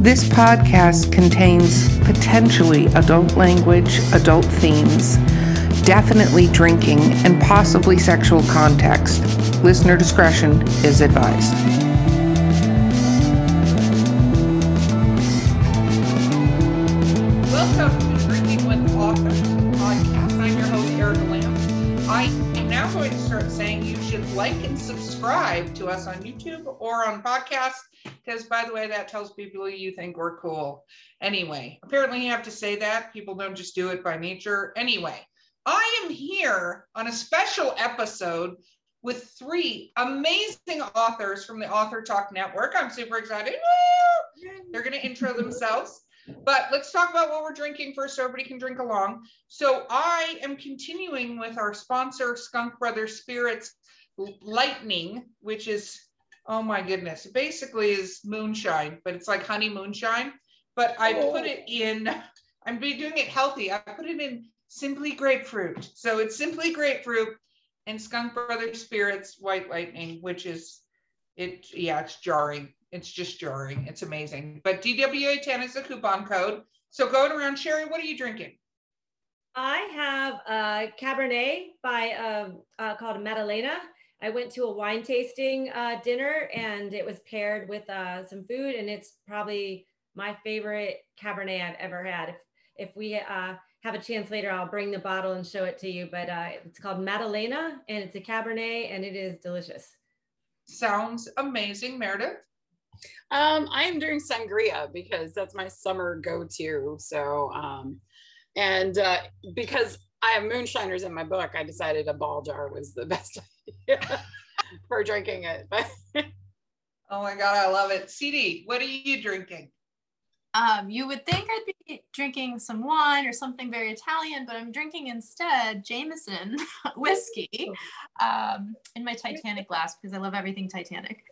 This podcast contains potentially adult language, adult themes, definitely drinking, and possibly sexual context. Listener discretion is advised. By the way, that tells people you think we're cool. Anyway, apparently you have to say that. People don't just do it by nature. Anyway, I am here on a special episode with three amazing authors from the Author Talk Network. I'm super excited. They're going to intro themselves. But let's talk about what we're drinking first so everybody can drink along. So I am continuing with our sponsor, Skunk Brothers Spirits Lightning, which is, oh my goodness, It basically is moonshine, but it's like honey moonshine. But I oh. put it in, I'm doing it healthy. I put it in simply grapefruit. So it's simply grapefruit and Skunk Brothers Spirits White Lightning, which is, it, yeah, it's jarring it's just jarring. It's amazing. But DWA10 is the coupon code. So going around, Sherry, what are you drinking? I have a Cabernet by uh, uh, called Madalena. I went to a wine tasting uh, dinner and it was paired with uh, some food, and it's probably my favorite Cabernet I've ever had. If if we uh, have a chance later, I'll bring the bottle and show it to you. But uh, it's called Madalena, and it's a Cabernet, and it is delicious. Sounds amazing, Meredith. Um, I am doing sangria because that's my summer go-to. So, um, and uh, because I have moonshiners in my book, I decided a ball jar was the best idea for drinking it. oh my god, I love it. CD, what are you drinking? Um, you would think I'd be drinking some wine or something very Italian, but I'm drinking instead Jameson whiskey um, in my Titanic glass because I love everything Titanic.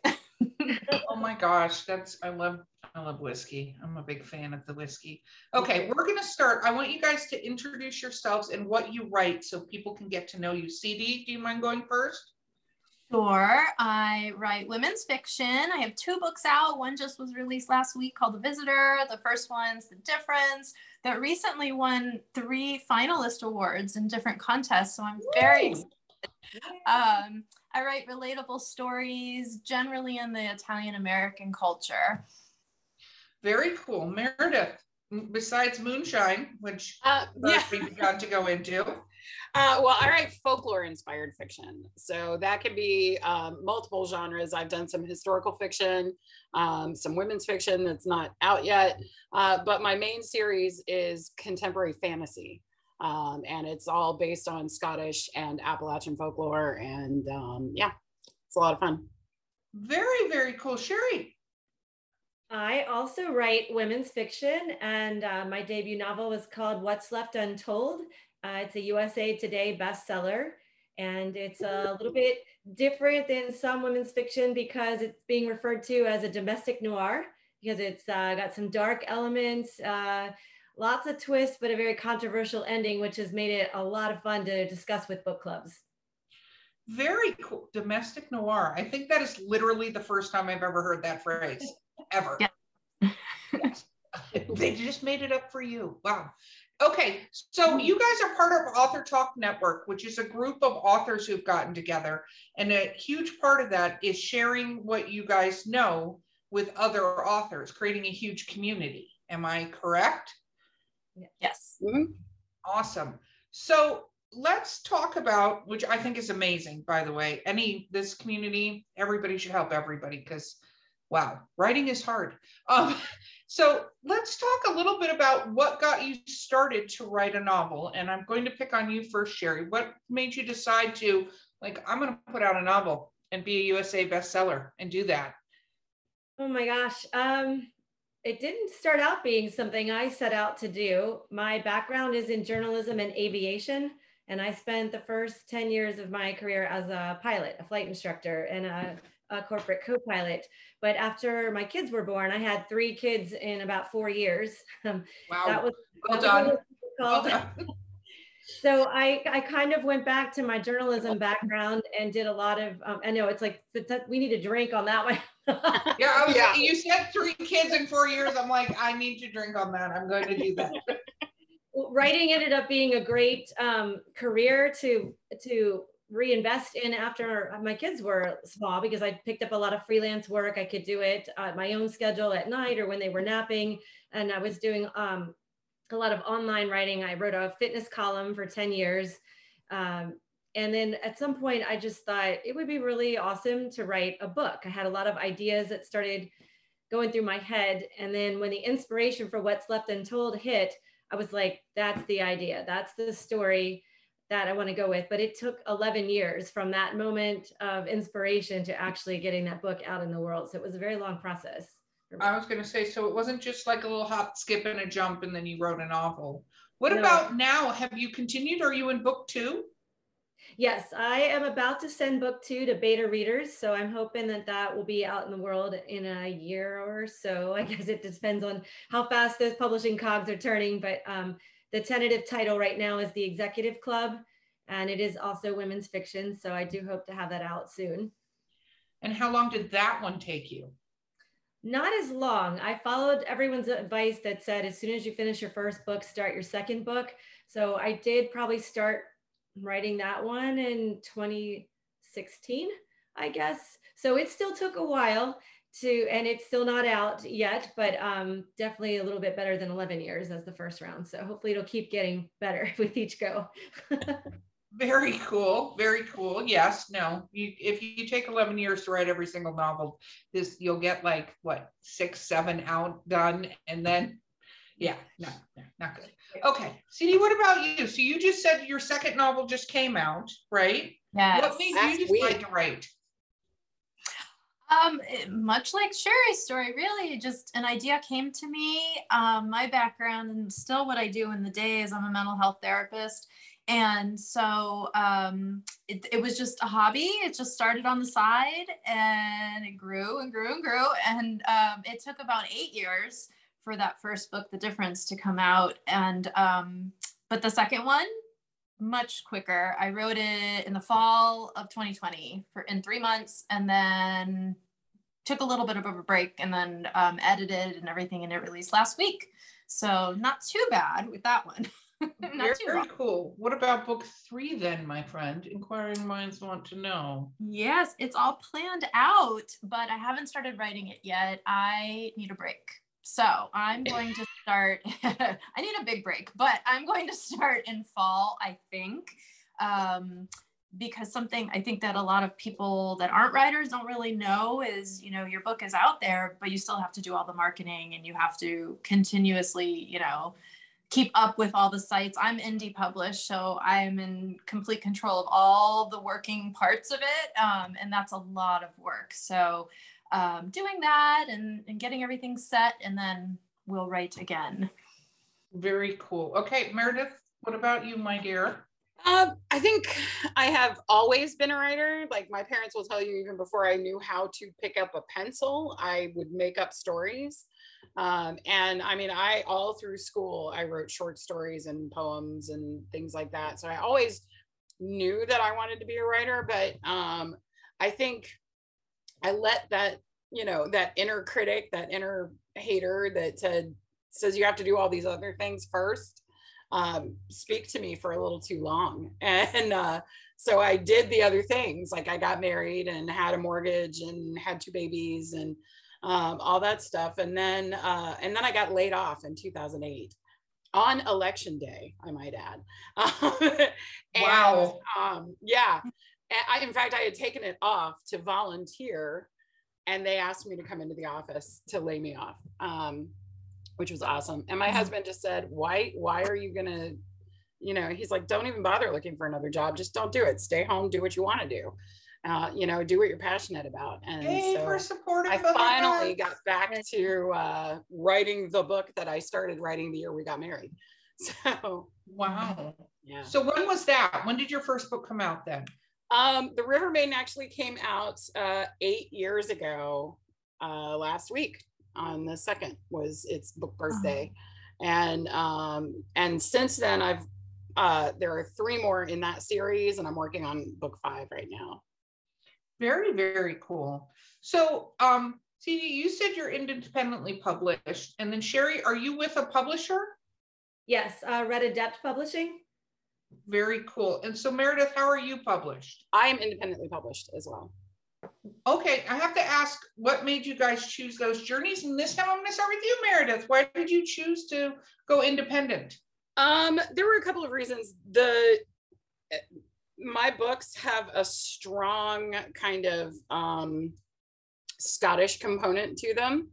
oh my gosh, that's I love I love whiskey. I'm a big fan of the whiskey. Okay, we're gonna start. I want you guys to introduce yourselves and what you write so people can get to know you. CD, do you mind going first? Sure. I write women's fiction. I have two books out. One just was released last week called The Visitor. The first one's The Difference that recently won three finalist awards in different contests. So I'm very excited. Um, I write relatable stories generally in the Italian American culture. Very cool. Meredith, besides Moonshine, which uh, yeah. we've got to go into. Uh, well, I write folklore inspired fiction. So that can be um, multiple genres. I've done some historical fiction, um, some women's fiction that's not out yet. Uh, but my main series is contemporary fantasy um, and it's all based on Scottish and Appalachian folklore. And um, yeah, it's a lot of fun. Very, very cool. Sherry. I also write women's fiction, and uh, my debut novel was called What's Left Untold. Uh, it's a USA Today bestseller, and it's a little bit different than some women's fiction because it's being referred to as a domestic noir because it's uh, got some dark elements uh, lots of twists, but a very controversial ending, which has made it a lot of fun to discuss with book clubs. Very cool. Domestic noir. I think that is literally the first time I've ever heard that phrase, ever. Yeah. yes. they just made it up for you. Wow. Okay, so you guys are part of Author Talk Network, which is a group of authors who've gotten together. And a huge part of that is sharing what you guys know with other authors, creating a huge community. Am I correct? Yes. Mm-hmm. Awesome. So let's talk about, which I think is amazing, by the way. Any this community, everybody should help everybody because wow, writing is hard. Um, so let's talk a little bit about what got you started to write a novel. And I'm going to pick on you first, Sherry. What made you decide to like, I'm going to put out a novel and be a USA bestseller and do that? Oh my gosh. Um, it didn't start out being something I set out to do. My background is in journalism and aviation, and I spent the first 10 years of my career as a pilot, a flight instructor, and a, a corporate co pilot. But after my kids were born, I had three kids in about four years. wow. That was, well that done. Was well done. so I, I kind of went back to my journalism background and did a lot of um, I know it's like we need a drink on that one. yeah, was, yeah. You said three kids in four years. I'm like, I need to drink on that. I'm going to do that. Writing ended up being a great um, career to to reinvest in after my kids were small because I picked up a lot of freelance work. I could do it at my own schedule at night or when they were napping, and I was doing um, a lot of online writing. I wrote a fitness column for 10 years. Um, and then at some point, I just thought it would be really awesome to write a book. I had a lot of ideas that started going through my head. And then when the inspiration for What's Left Untold hit, I was like, that's the idea. That's the story that I want to go with. But it took 11 years from that moment of inspiration to actually getting that book out in the world. So it was a very long process. I was going to say, so it wasn't just like a little hop, skip, and a jump, and then you wrote a novel. What no. about now? Have you continued? Are you in book two? Yes, I am about to send book two to beta readers. So I'm hoping that that will be out in the world in a year or so. I guess it depends on how fast those publishing cogs are turning. But um, the tentative title right now is The Executive Club, and it is also women's fiction. So I do hope to have that out soon. And how long did that one take you? Not as long. I followed everyone's advice that said as soon as you finish your first book, start your second book. So I did probably start writing that one in 2016, I guess. So it still took a while to, and it's still not out yet, but um, definitely a little bit better than 11 years as the first round. So hopefully it'll keep getting better with each go. Very cool. Very cool. Yes. No. You, if you take 11 years to write every single novel, this you'll get like what six, seven out done, and then, yeah, no, no not good. Okay, CD. What about you? So you just said your second novel just came out, right? Yeah. What made you decide to write? Um, much like Sherry's story, really, just an idea came to me. Um, my background and still what I do in the day is I'm a mental health therapist. And so um, it, it, was just a hobby. It just started on the side and it grew and grew and grew. And um, it took about eight years for that first book the difference to come out. And um, but the second one much quicker i wrote it in the fall of 2020 for in three months and then took a little bit of a break and then um, edited and everything and it released last week so not too bad with that one very, very cool. What about book three then, my friend? Inquiring minds want to know. Yes, it's all planned out, but I haven't started writing it yet. I need a break. So I'm going to start. I need a big break, but I'm going to start in fall, I think. Um, because something I think that a lot of people that aren't writers don't really know is, you know, your book is out there, but you still have to do all the marketing and you have to continuously, you know, keep up with all the sites. I'm indie published, so I'm in complete control of all the working parts of it. Um, and that's a lot of work. So um, doing that and, and getting everything set, and then we'll write again. Very cool. Okay, Meredith, what about you, my dear? Um, I think I have always been a writer. Like my parents will tell you, even before I knew how to pick up a pencil, I would make up stories. Um, and I mean, I all through school, I wrote short stories and poems and things like that. So I always knew that I wanted to be a writer, but um, I think I let that, you know, that inner critic, that inner hater that said, says you have to do all these other things first, um, speak to me for a little too long. And uh, so I did the other things. Like I got married and had a mortgage and had two babies and um, all that stuff. And then uh, and then I got laid off in 2008 on election day, I might add. and, wow. Um, yeah. I, in fact, I had taken it off to volunteer, and they asked me to come into the office to lay me off, um, which was awesome. And my mm-hmm. husband just said, "Why? Why are you gonna?" You know, he's like, "Don't even bother looking for another job. Just don't do it. Stay home. Do what you want to do." uh, you know, do what you're passionate about. And hey, so for supporting I finally got back to uh, writing the book that I started writing the year we got married. So wow. Yeah. So when was that? When did your first book come out then? Um, the River Maiden actually came out uh, eight years ago. Uh, last week on the second was its book birthday, uh-huh. and um, and since then I've uh, there are three more in that series, and I'm working on book five right now. Very, very cool. So, um, CD, you said you're independently published, and then Sherry, are you with a publisher? Yes, uh, Red Adept Publishing. Very cool. And so, Meredith, how are you published? I am independently published as well. Okay, I have to ask, what made you guys choose those journeys? And this time, I'm going to start with you, Meredith. Why did you choose to go independent? Um, there were a couple of reasons. The my books have a strong kind of um, Scottish component to them.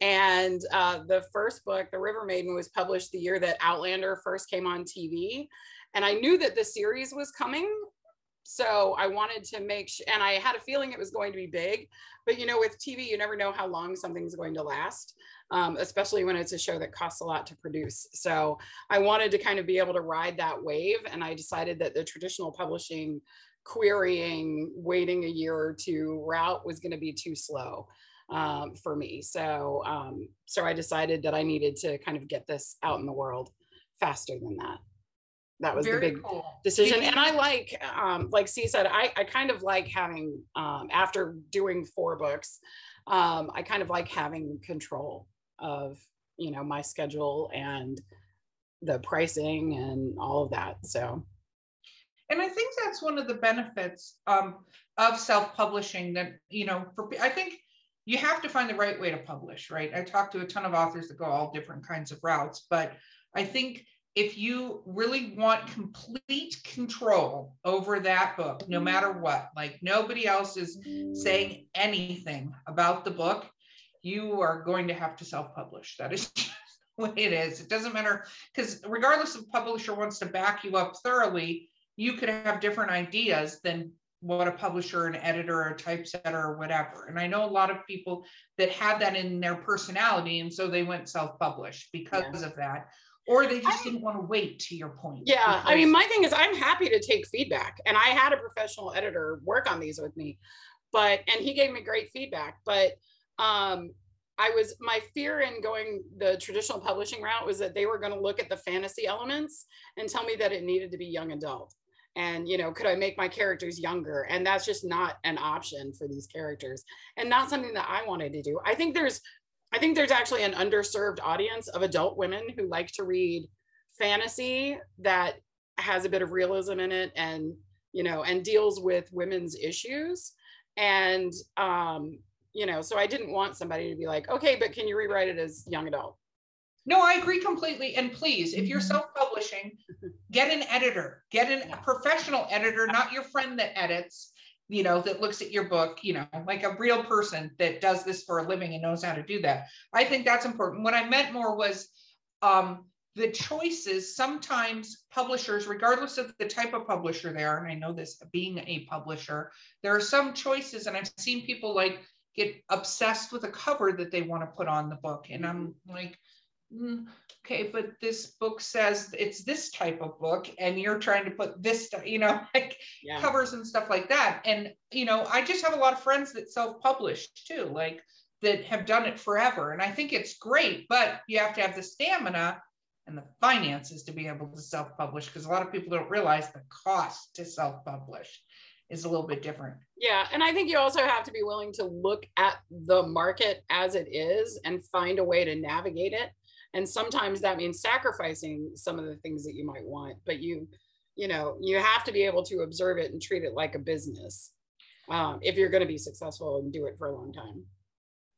And uh, the first book, The River Maiden, was published the year that Outlander first came on TV. And I knew that the series was coming. So I wanted to make sure, and I had a feeling it was going to be big. But you know, with TV, you never know how long something's going to last, um, especially when it's a show that costs a lot to produce. So I wanted to kind of be able to ride that wave. And I decided that the traditional publishing querying, waiting a year or two route was going to be too slow um, for me. So, um, so I decided that I needed to kind of get this out in the world faster than that. That was Very the big cool. decision. And I like, um, like C said, I, I kind of like having, um, after doing four books, um, I kind of like having control of, you know, my schedule and the pricing and all of that. So, And I think that's one of the benefits um, of self-publishing that, you know, for, I think you have to find the right way to publish, right? I talked to a ton of authors that go all different kinds of routes, but I think if you really want complete control over that book, no mm-hmm. matter what, like nobody else is saying anything about the book, you are going to have to self-publish. That is just the way it is. It doesn't matter because regardless if publisher wants to back you up thoroughly, you could have different ideas than what a publisher, an editor, a typesetter, or whatever. And I know a lot of people that had that in their personality, and so they went self-published because Yeah. of that, or they just I- didn't want to wait. To your point. Yeah, I mean, my thing is, I'm happy to take feedback, and I had a professional editor work on these with me, but and he gave me great feedback. But um, I was my fear in going the traditional publishing route was that they were going to look at the fantasy elements and tell me that it needed to be young adult, and you know, could I make my characters younger? And that's just not an option for these characters, and not something that I wanted to do. I think there's I think there's actually an underserved audience of adult women who like to read fantasy that has a bit of realism in it and you know and deals with women's issues. And um you know so i didn't want somebody to be like okay but can you rewrite it as young adult? No, I agree completely. And please, if you're self-publishing, get an editor, get an, a professional editor, not your friend that edits, you know, that looks at your book, you know, like a real person that does this for a living and knows how to do that. I think that's important. What I meant more was um, the choices, sometimes publishers, regardless of the type of publisher they are, and I know this being a publisher, there are some choices, and I've seen people like get obsessed with a cover that they want to put on the book. And I'm like, "Mm, okay, but this book says it's this type of book, and you're trying to put this, you know, like yeah covers and stuff like that. And, you know, I just have a lot of friends that self-published too, like that have done it forever. And I think it's great, but you have to have the stamina and the finances to be able to self-publish because a lot of people don't realize the cost to self-publish is a little bit different. yeah and i think you also have to be willing to look at the market as it is and find a way to navigate it and sometimes that means sacrificing some of the things that you might want but you you know you have to be able to observe it and treat it like a business um, if you're going to be successful and do it for a long time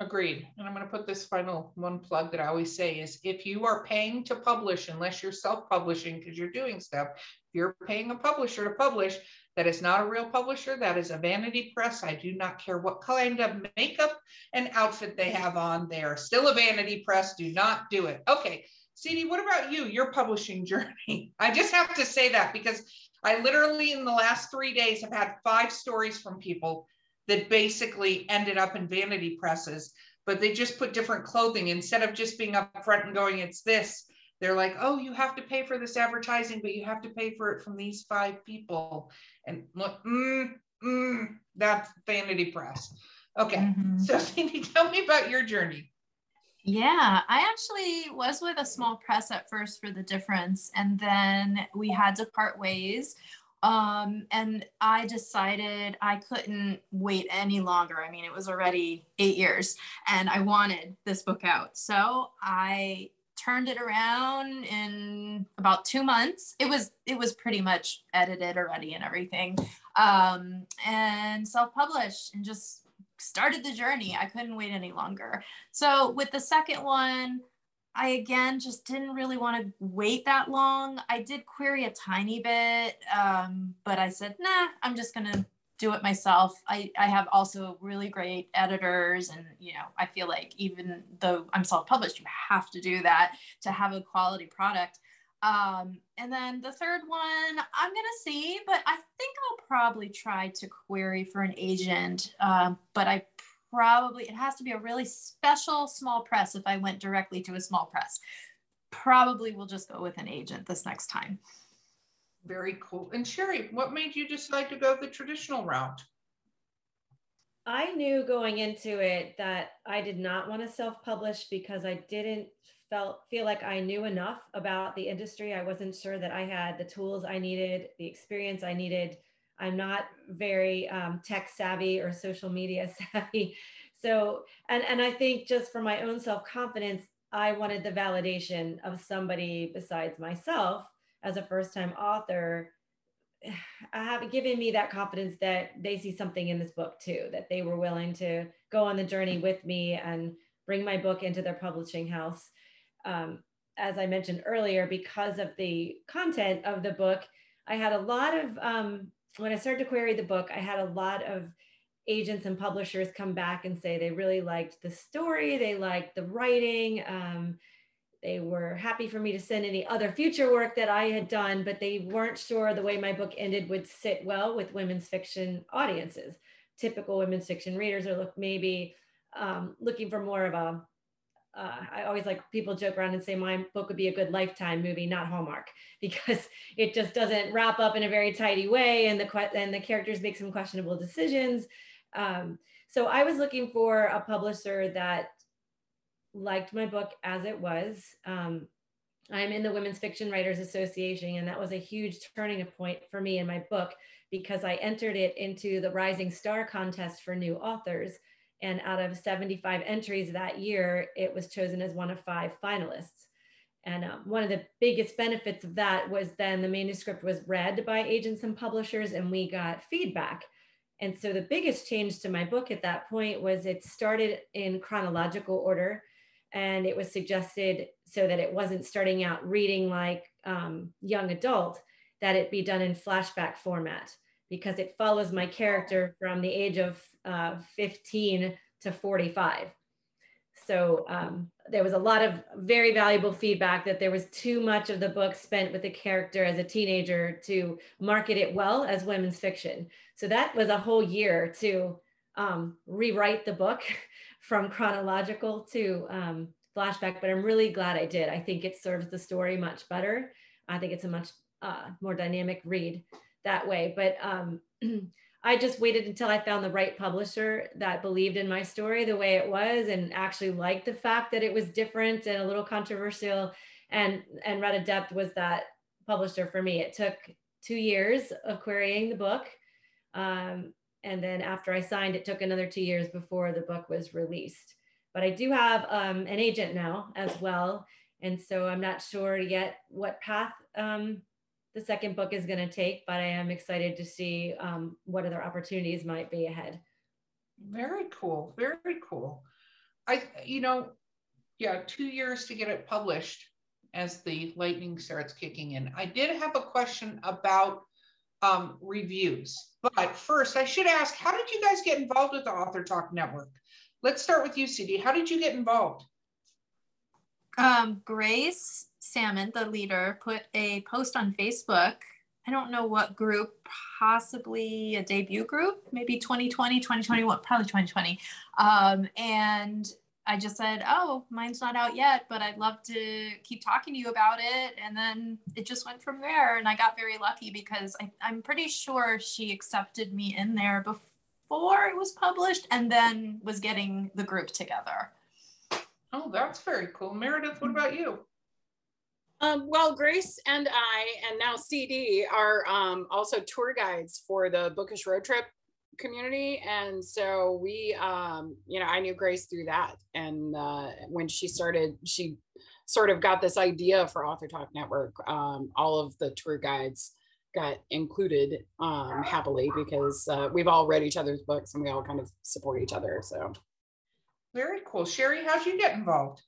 Agreed. And I'm going to put this final one plug that I always say is if you are paying to publish, unless you're self-publishing because you're doing stuff, if you're paying a publisher to publish, that is not a real publisher. That is a vanity press. I do not care what kind of makeup and outfit they have on. They are still a vanity press. Do not do it. Okay. CD, what about you? Your publishing journey. I just have to say that because I literally in the last three days have had five stories from people that basically ended up in vanity presses, but they just put different clothing instead of just being upfront and going, it's this. They're like, oh, you have to pay for this advertising, but you have to pay for it from these five people. And look, mm, mm, that's vanity press. Okay. Mhm. So Cindy, tell me about your journey. Yeah, I actually was with a small press at first for the difference, and then we had to part ways. Um, and I decided I couldn't wait any longer. I mean, it was already eight years, and I wanted this book out. So I turned it around in about two months. It was it was pretty much edited already and everything, um, and self-published, and just started the journey. I couldn't wait any longer. So with the second one, I again just didn't really want to wait that long. I did query a tiny bit, um, but I said, nah, I'm just gonna do it myself. I, I have also really great editors, and you know, I feel like even though I'm self-published, you have to do that to have a quality product. Um, and then the third one, I'm gonna see, but I think I'll probably try to query for an agent. Um, but I probably it has to be a really special small press if I went directly to a small press. Probably will just go with an agent this next time. Very cool. And Sherry, what made you decide to go the traditional route? I knew going into it that I did not want to self-publish because I didn't felt feel like I knew enough about the industry. I wasn't sure that I had the tools I needed, the experience I needed. I'm not very um, tech savvy or social media savvy. So, and, and I think just for my own self confidence, I wanted the validation of somebody besides myself as a first time author have given me that confidence that they see something in this book too, that they were willing to go on the journey with me and bring my book into their publishing house. Um, as I mentioned earlier, because of the content of the book, I had a lot of, um, when I started to query the book, I had a lot of agents and publishers come back and say they really liked the story, they liked the writing. Um, they were happy for me to send any other future work that I had done, but they weren't sure the way my book ended would sit well with women's fiction audiences. Typical women's fiction readers are look maybe um, looking for more of a. Uh, I always like people joke around and say my book would be a good lifetime movie, not Hallmark, because it just doesn't wrap up in a very tidy way, and the and the characters make some questionable decisions. Um, so I was looking for a publisher that liked my book as it was. Um, I'm in the Women's Fiction Writers Association, and that was a huge turning point for me in my book because I entered it into the Rising Star contest for new authors. And out of 75 entries that year, it was chosen as one of five finalists. And um, one of the biggest benefits of that was then the manuscript was read by agents and publishers, and we got feedback. And so the biggest change to my book at that point was it started in chronological order and it was suggested so that it wasn't starting out reading like um, young adult that it be done in flashback format because it follows my character from the age of uh, 15 to 45 so um, there was a lot of very valuable feedback that there was too much of the book spent with the character as a teenager to market it well as women's fiction. So that was a whole year to um, rewrite the book from chronological to um, flashback, but I'm really glad I did. I think it serves the story much better. I think it's a much uh, more dynamic read that way. But um, I just waited until I found the right publisher that believed in my story the way it was and actually liked the fact that it was different and a little controversial. And and Red Adept was that publisher for me. It took two years of querying the book. Um, and then after I signed, it took another two years before the book was released. But I do have um, an agent now as well. And so I'm not sure yet what path um, the second book is going to take, but I am excited to see um, what other opportunities might be ahead. Very cool. Very cool. I, you know, yeah, two years to get it published as the lightning starts kicking in. I did have a question about um, reviews. But first, I should ask how did you guys get involved with the Author Talk Network? Let's start with you, CD. How did you get involved? Um, Grace Sammon, the leader, put a post on Facebook. I don't know what group, possibly a debut group, maybe 2020, 2021, probably 2020. Um, and I just said, "Oh, mine's not out yet, but I'd love to keep talking to you about it." And then it just went from there, and I got very lucky because I, I'm pretty sure she accepted me in there before it was published, and then was getting the group together. Oh, that's very cool. Meredith, what about you? Um, well, Grace and I, and now CD, are um, also tour guides for the Bookish Road Trip community. And so we, um, you know, I knew Grace through that. And uh, when she started, she sort of got this idea for Author Talk Network. Um, all of the tour guides got included um, happily because uh, we've all read each other's books and we all kind of support each other. So very cool. Sherry, how'd you get involved?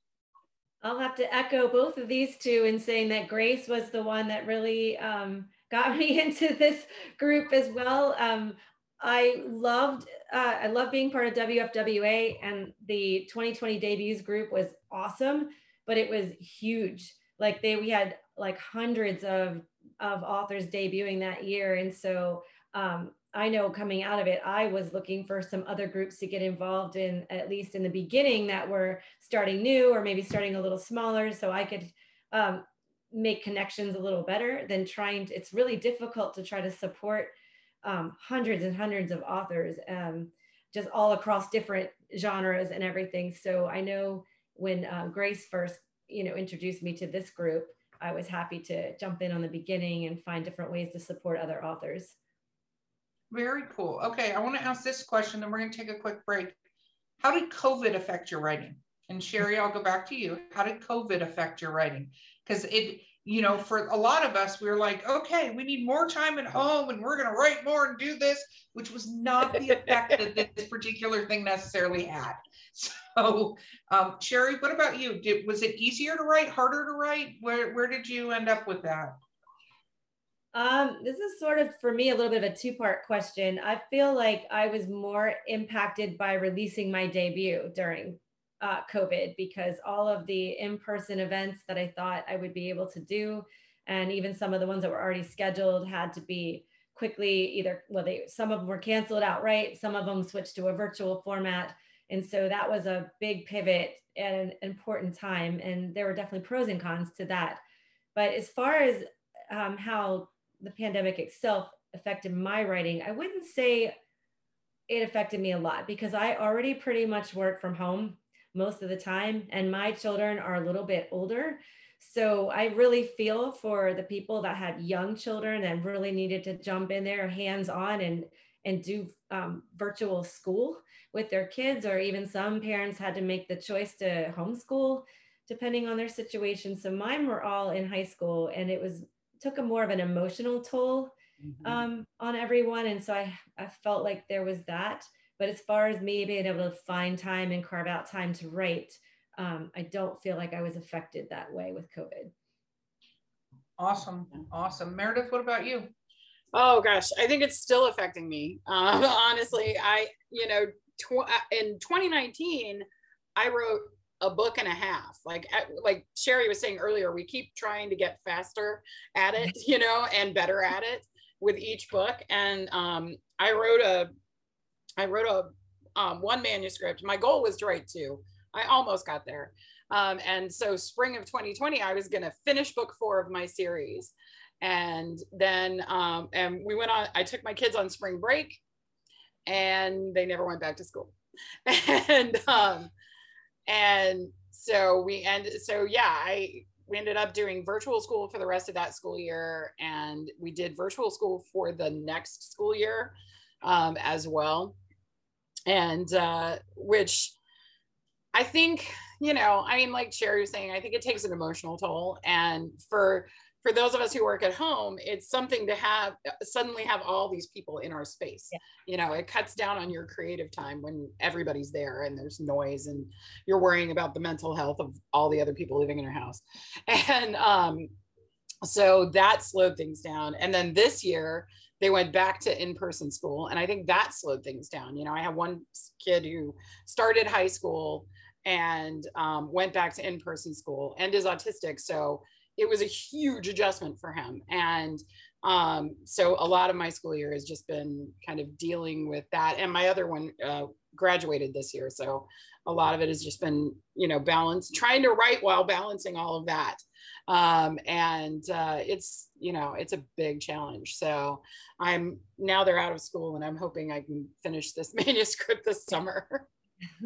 I'll have to echo both of these two in saying that Grace was the one that really um, got me into this group as well. Um, I loved uh, I love being part of WFWA and the 2020 debuts group was awesome, but it was huge. Like they we had like hundreds of of authors debuting that year, and so um, I know coming out of it, I was looking for some other groups to get involved in, at least in the beginning, that were starting new or maybe starting a little smaller, so I could um, make connections a little better than trying. To, it's really difficult to try to support um, hundreds and hundreds of authors, um, just all across different genres and everything. So I know when uh, Grace first, you know, introduced me to this group, I was happy to jump in on the beginning and find different ways to support other authors. Very cool. Okay, I want to ask this question, then we're going to take a quick break. How did COVID affect your writing? And Sherry, I'll go back to you. How did COVID affect your writing? Because it, you know, for a lot of us, we are like, okay, we need more time at home and we're going to write more and do this, which was not the effect that this particular thing necessarily had. So, um, Sherry, what about you? Did, was it easier to write, harder to write? Where, where did you end up with that? Um, this is sort of for me a little bit of a two part question. I feel like I was more impacted by releasing my debut during uh, COVID because all of the in person events that I thought I would be able to do, and even some of the ones that were already scheduled, had to be quickly either, well, they, some of them were canceled outright, some of them switched to a virtual format. And so that was a big pivot at an important time. And there were definitely pros and cons to that. But as far as um, how the pandemic itself affected my writing, I wouldn't say it affected me a lot because I already pretty much work from home most of the time, and my children are a little bit older. So I really feel for the people that had young children and really needed to jump in there hands on and and do um, virtual school with their kids, or even some parents had to make the choice to homeschool depending on their situation. So mine were all in high school, and it was took a more of an emotional toll mm-hmm. um, on everyone. And so I, I felt like there was that. But as far as me being able to find time and carve out time to write, um, I don't feel like I was affected that way with COVID. Awesome. Awesome. Meredith, what about you? Oh gosh, I think it's still affecting me. Um, honestly, I, you know, tw- uh, in 2019, I wrote a book and a half like like sherry was saying earlier we keep trying to get faster at it you know and better at it with each book and um, i wrote a i wrote a um, one manuscript. My goal was to write two. I almost got there. Um, and so spring of 2020 i was going to finish book four of my series. And then um, and we went on i took my kids on spring break and they never went back to school. And um, and so we ended so yeah i we ended up doing virtual school for the rest of that school year and we did virtual school for the next school year um, as well and uh, which i think you know i mean like sherry was saying i think it takes an emotional toll and for for those of us who work at home, it's something to have suddenly have all these people in our space. Yeah. You know, it cuts down on your creative time when everybody's there and there's noise and you're worrying about the mental health of all the other people living in your house. And um, so that slowed things down. And then this year, they went back to in-person school and i think that slowed things down you know i have one kid who started high school and um, went back to in-person school and is autistic so it was a huge adjustment for him. And um, so a lot of my school year has just been kind of dealing with that. And my other one uh, graduated this year. So a lot of it has just been, you know, balance, trying to write while balancing all of that. Um, and uh, it's, you know, it's a big challenge. So I'm now they're out of school and I'm hoping I can finish this manuscript this summer.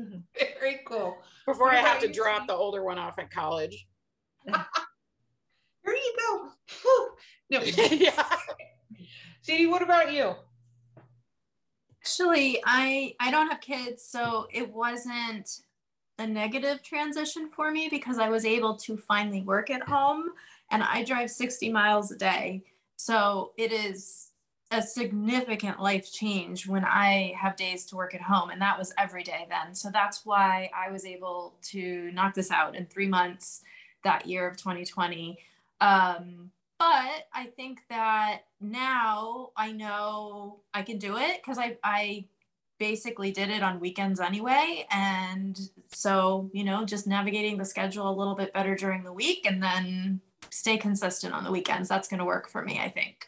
Very cool. Before I have to drop Cindy? the older one off at college. Here you go. Whew. No, yeah. Sadie, what about you? Actually, I I don't have kids, so it wasn't a negative transition for me because I was able to finally work at home and I drive 60 miles a day. So it is a significant life change when I have days to work at home and that was every day then. So that's why I was able to knock this out in 3 months that year of 2020. Um but I think that now I know I can do it because I, I basically did it on weekends anyway. And so, you know, just navigating the schedule a little bit better during the week and then stay consistent on the weekends. That's going to work for me, I think.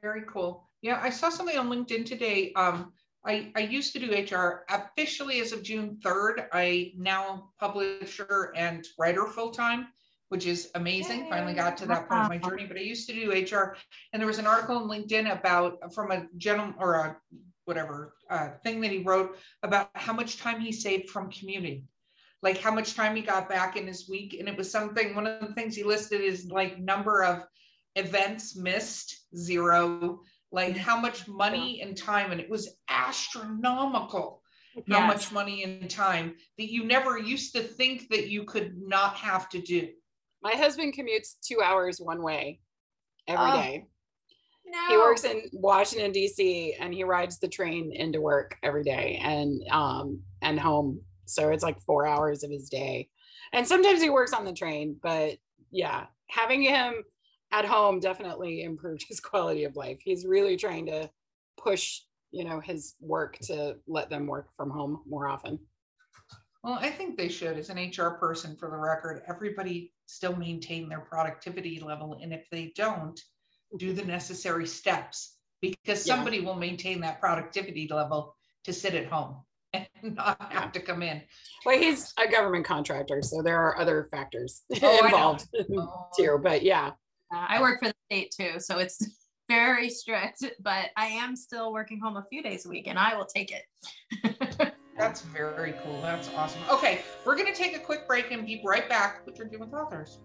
Very cool. Yeah, I saw something on LinkedIn today. Um, I, I used to do HR officially as of June 3rd. I now publisher and writer full time, which is amazing. Finally got to that point of my journey, but I used to do HR. And there was an article on LinkedIn about from a gentleman or a whatever uh, thing that he wrote about how much time he saved from commuting. Like how much time he got back in his week. And it was something, one of the things he listed is like number of events missed, zero, like how much money and time, and it was astronomical. How much money and time that you never used to think that you could not have to do. My husband commutes two hours one way every Oh. day. No. He works in Washington D.C. and he rides the train into work every day and um and home. So it's like four hours of his day. And sometimes he works on the train, but yeah, having him at home definitely improved his quality of life. He's really trying to push, you know, his work to let them work from home more often. Well, I think they should, as an HR person, for the record, everybody still maintain their productivity level. And if they don't, do the necessary steps because Yeah. somebody will maintain that productivity level to sit at home and not have to come in. Well, he's a government contractor, so there are other factors Oh, involved Oh. too. But yeah, Uh, I work for the state too, so it's very strict, but I am still working home a few days a week and I will take it. That's very cool. That's awesome. Okay, we're going to take a quick break and be right back with Drinking with Authors.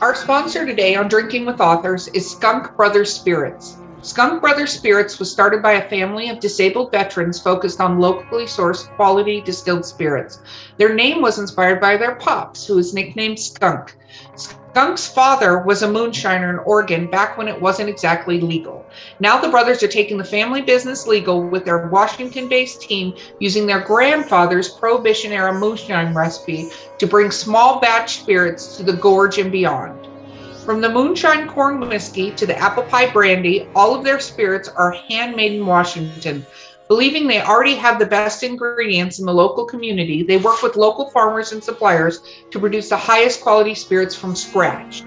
Our sponsor today on Drinking with Authors is Skunk Brothers Spirits. Skunk Brothers Spirits was started by a family of disabled veterans focused on locally sourced quality distilled spirits. Their name was inspired by their pops, who was nicknamed Skunk. Skunk's father was a moonshiner in Oregon back when it wasn't exactly legal. Now the brothers are taking the family business legal with their Washington based team using their grandfather's Prohibition era moonshine recipe to bring small batch spirits to the gorge and beyond. From the moonshine corn whiskey to the apple pie brandy, all of their spirits are handmade in Washington. Believing they already have the best ingredients in the local community, they work with local farmers and suppliers to produce the highest quality spirits from scratch.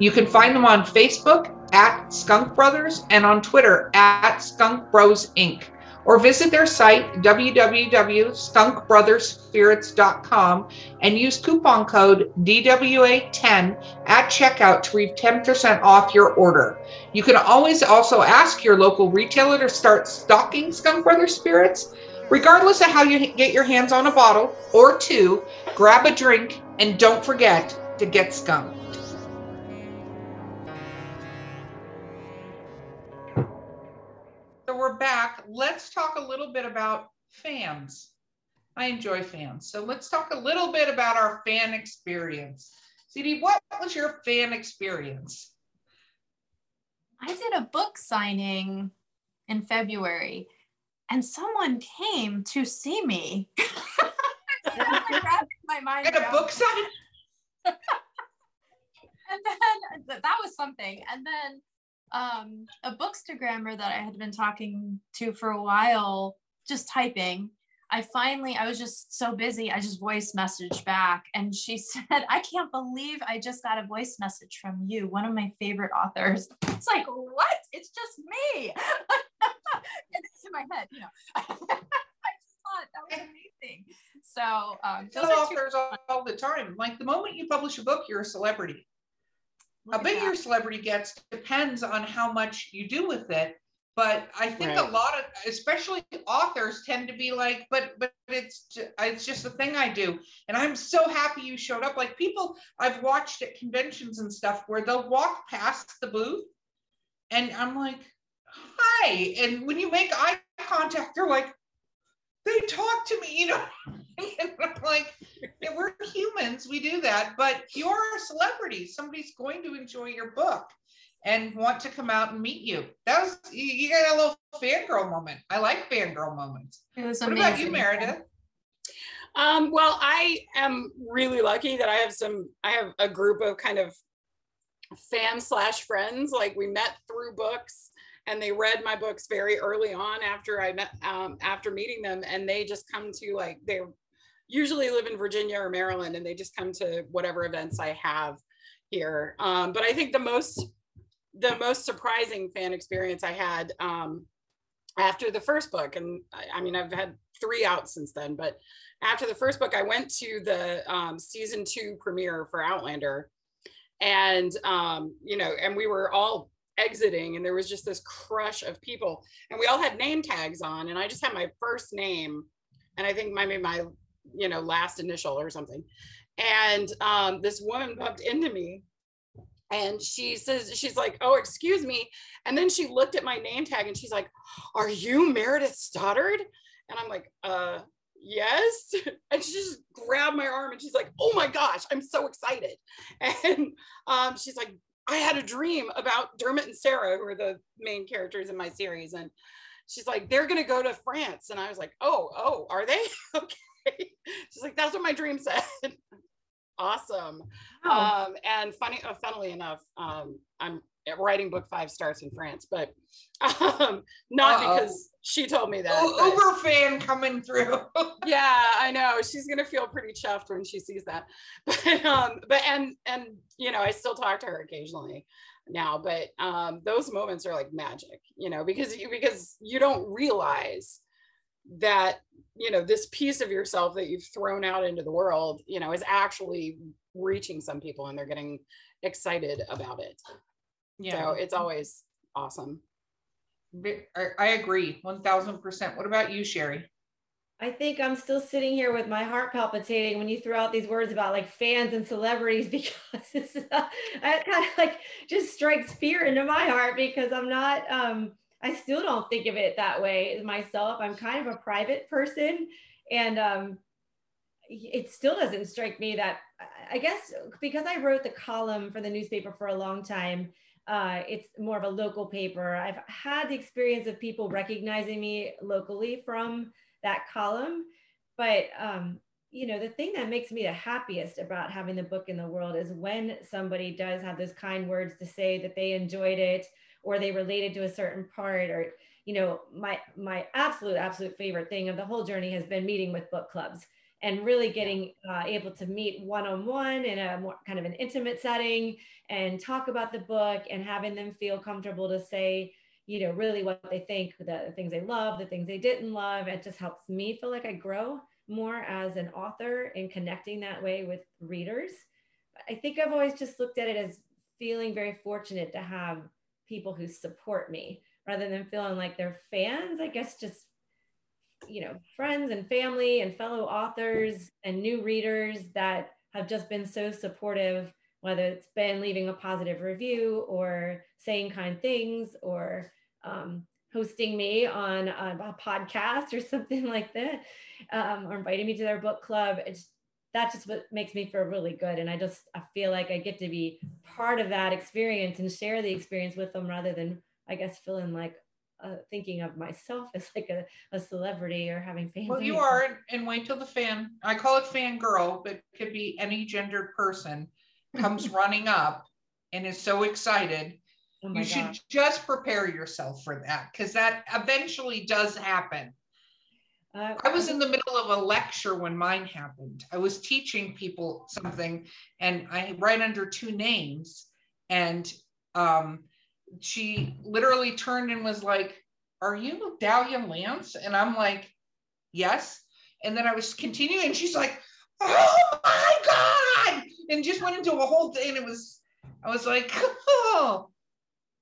You can find them on Facebook at Skunk Brothers and on Twitter at Skunk Bros Inc. Or visit their site www.skunkbrotherspirits.com and use coupon code DWA10 at checkout to reach 10% off your order. You can always also ask your local retailer to start stocking Skunk Brothers spirits. Regardless of how you get your hands on a bottle or two, grab a drink and don't forget to get skunked. Let's talk a little bit about fans. I enjoy fans. So let's talk a little bit about our fan experience. CD, what was your fan experience? I did a book signing in February and someone came to see me. my mind At a book signing? and then th- that was something and then um a bookstagrammer that i had been talking to for a while just typing. I finally i was just so busy i just voice messaged back and she said i can't believe i just got a voice message from you one of my favorite authors. It's like what? It's just me. And it's in my head you know. I just thought that was amazing. So um those are authors all, all the time. Like the moment you publish a book, you're a celebrity. How big your celebrity gets depends on how much you do with it but I think Right. a lot of, especially authors, tend to be like, but but it's it's just a thing I do, and I'm so happy you showed up. Like people I've watched at conventions and stuff where they'll walk past the booth, and I'm like, hi, and when you make eye contact, they're like, they talk to me, you know. and I'm like, yeah, we're humans, we do that, but you're a celebrity. Somebody's going to enjoy your book and want to come out and meet you. That was you, you got a little fangirl moment. I like fangirl moments. It was What amazing. about you, Meredith? Um, well, I am really lucky that I have some, I have a group of kind of fan slash friends. Like we met through books and they read my books very early on after I met, um, after meeting them. And they just come to like, they usually live in Virginia or Maryland and they just come to whatever events I have here. Um, but I think the most, the most surprising fan experience I had, um, after the first book, and I, I mean, I've had three out since then, but after the first book, I went to the um, season two premiere for Outlander, and um, you know, and we were all exiting, and there was just this crush of people, and we all had name tags on, and I just had my first name, and I think maybe my you know last initial or something, and um, this woman bumped into me. And she says, she's like, oh, excuse me. And then she looked at my name tag and she's like, are you Meredith Stoddard? And I'm like, uh, yes. And she just grabbed my arm and she's like, oh my gosh, I'm so excited. And um, she's like, I had a dream about Dermot and Sarah, who are the main characters in my series. And she's like, they're going to go to France. And I was like, oh, oh, are they? okay. She's like, that's what my dream said. awesome. Oh, Um, and funny, uh, funnily enough, um, I'm writing book five starts in France, but um, not Uh-oh. because she told me that. Uber fan coming through. yeah, I know. She's gonna feel pretty chuffed when she sees that. But um, but and and you know, I still talk to her occasionally now, but um, those moments are like magic, you know, because you because you don't realize that you know this piece of yourself that you've thrown out into the world, you know, is actually reaching some people and they're getting excited about it. So it's always awesome. I, I agree, one thousand percent. What about you, Sherry? I think I'm still sitting here with my heart palpitating when you throw out these words about like fans and celebrities because it's, uh, it kind of like just strikes fear into my heart because I'm not, um, I still don't think of it that way myself. I'm kind of a private person and um, it still doesn't strike me that, I guess, because I wrote the column for the newspaper for a long time. Uh, it's more of a local paper. I've had the experience of people recognizing me locally from that column. But um, you know, the thing that makes me the happiest about having the book in the world is when somebody does have those kind words to say that they enjoyed it or they related to a certain part or you know my my absolute absolute favorite thing of the whole journey has been meeting with book clubs and really getting uh, able to meet one-on-one in a more kind of an intimate setting and talk about the book and having them feel comfortable to say you know, really what they think, the things they love, the things they didn't love. It just helps me feel like I grow more as an author and connecting that way with readers. I think I've always just looked at it as feeling very fortunate to have people who support me rather than feeling like they're fans. I guess just, you know, friends and family and fellow authors and new readers that have just been so supportive, whether it's been leaving a positive review or saying kind things or um, hosting me on a, podcast or something like that, um, or inviting me to their book club. It's that just what makes me feel really good. And I just I feel like I get to be part of that experience and share the experience with them rather than I guess feeling like uh, thinking of myself as like a, a celebrity or having fans. Well, you are, and- wait till the fan, I call it fangirl, but it could be any gendered person comes running up and is so excited. Oh You should just prepare yourself for that because that eventually does happen. Uh, I was in the middle of a lecture when mine happened. I was teaching people something and I write under two names. And um, she literally turned and was like, Are you Dahlia Lance? And I'm like, Yes. And then I was continuing she's like, Oh my God. And just went into a whole thing. And it was, I was like, Oh,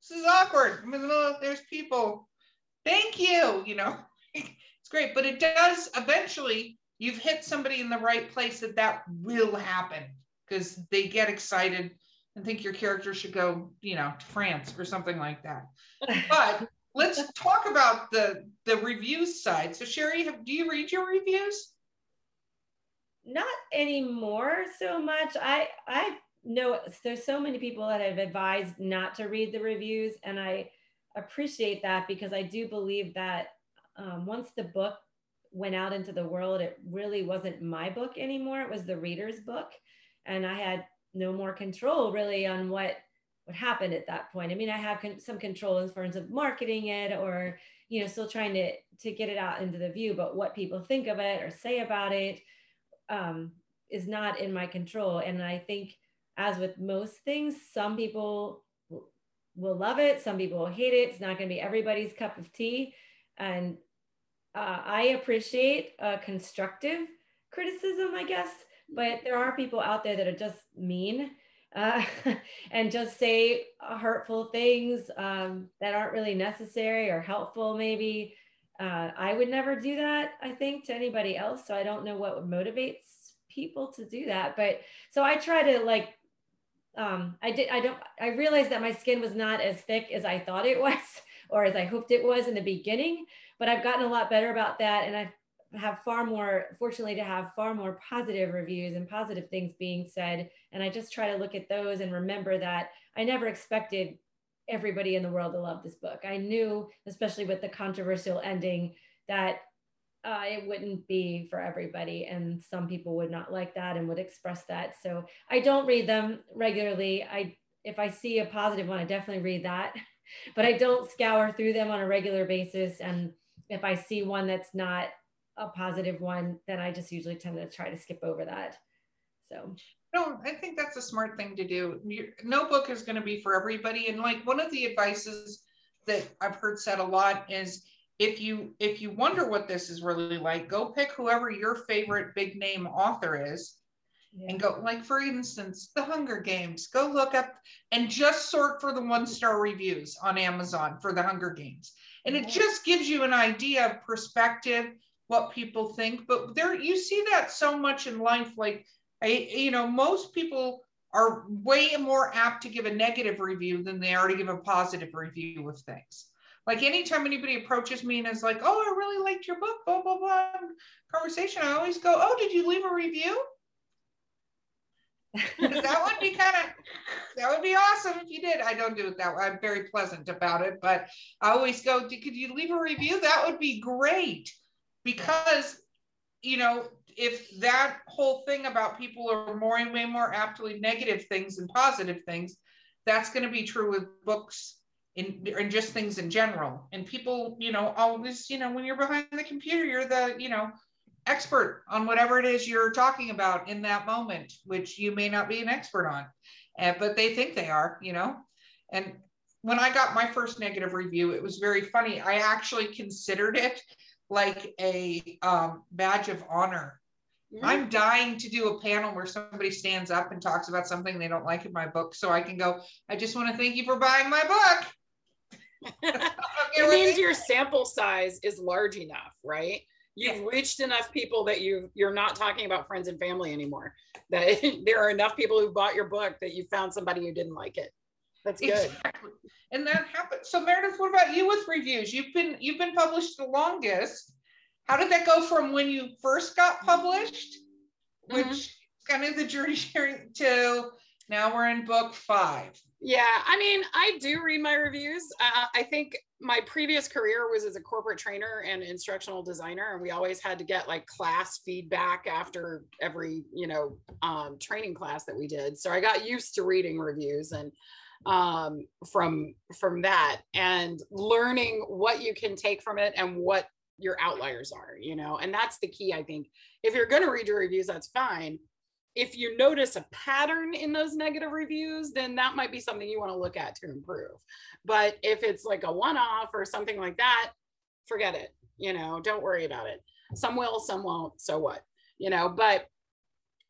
this is awkward. I'm in the middle of- there's people. thank you. You know, it's great, but it does eventually. You've hit somebody in the right place that that will happen because they get excited and think your character should go, you know, to France or something like that. But let's talk about the the reviews side. So Sherry, have, do you read your reviews? Not anymore so much. I I know there's so many people that I've advised not to read the reviews, and I appreciate that because I do believe that um, once the book went out into the world, it really wasn't my book anymore. It was the reader's book, and I had no more control really on what what happened at that point. I mean, I have con- some control in terms of marketing it or, you know, still trying to, to get it out into the view, but what people think of it or say about it um, is not in my control. And I think as with most things, some people will love it. Some people will hate it. It's not going to be everybody's cup of tea. And uh, I appreciate constructive criticism, I guess, but there are people out there that are just mean uh, and just say hurtful things um, that aren't really necessary or helpful, maybe. Uh, I would never do that, I think, to anybody else. So I don't know what motivates people to do that. But so I try to like, um, I did, I don't, I realized that my skin was not as thick as I thought it was or as I hoped it was in the beginning, but I've gotten a lot better about that. And I've have far more fortunately to have far more positive reviews and positive things being said. And i just try to look at those and remember that i never expected everybody in the world to love this book. I knew especially with the controversial ending that uh, it wouldn't be for everybody and some people would not like that and would express that. So i don't read them regularly. I if i see a positive one i definitely read that. But i don't scour through them on a regular basis. And if i see one that's not a positive one, then I just usually tend to try to skip over that. So no, I think that's a smart thing to do. no book is going to be for everybody. And like one of the advices that I've heard said a lot is if you if you wonder what this is really like, go pick whoever your favorite big name author is. Yeah. And go like for instance, the Hunger Games. Go look up and just sort for the one star reviews on Amazon for the Hunger Games. And it just gives you an idea of perspective what people think but there you see that so much in life like I, you know most people are way more apt to give a negative review than they are to give a positive review of things. Like anytime anybody approaches me and is like oh i really liked your book blah blah blah conversation i always go oh did you leave a review? That would be kind of that would be awesome if you did. I don't do it that way. I'm very pleasant about it but i always go could you leave a review? That would be great because you know if that whole thing about people are more and way more aptly negative things than positive things that's going to be true with books in, and just things in general. And people you know always you know when you're behind the computer you're the you know expert on whatever it is you're talking about in that moment which you may not be an expert on and, but they think they are you know? And when i got my first negative review it was very funny. I actually considered it like a um, badge of honor. Mm-hmm. I'm dying to do a panel where somebody stands up and talks about something they don't like in my book, so I can go. I just want to thank you for buying my book. it means your sample size is large enough, right? You've reached enough people that you you're not talking about friends and family anymore. That there are enough people who bought your book that you found somebody who didn't like it. That's good. And that happened. So Meredith, what about you with reviews? You've been you've been published the longest. How did that go from when you first got published, which mm-hmm. kind of the journey sharing to now we're in book five. Yeah, I mean, I do read my reviews. Uh, I think my previous career was as a corporate trainer and instructional designer, and we always had to get like class feedback after every, you know, um, training class that we did. So I got used to reading reviews, and um, from from that and learning what you can take from it and what your outliers are you know and that's the key i think. If you're going to read your reviews that's fine. If you notice a pattern in those negative reviews then that might be something you want to look at to improve. But if it's like a one-off or something like that forget it you know don't worry about it. Some will some won't so what you know but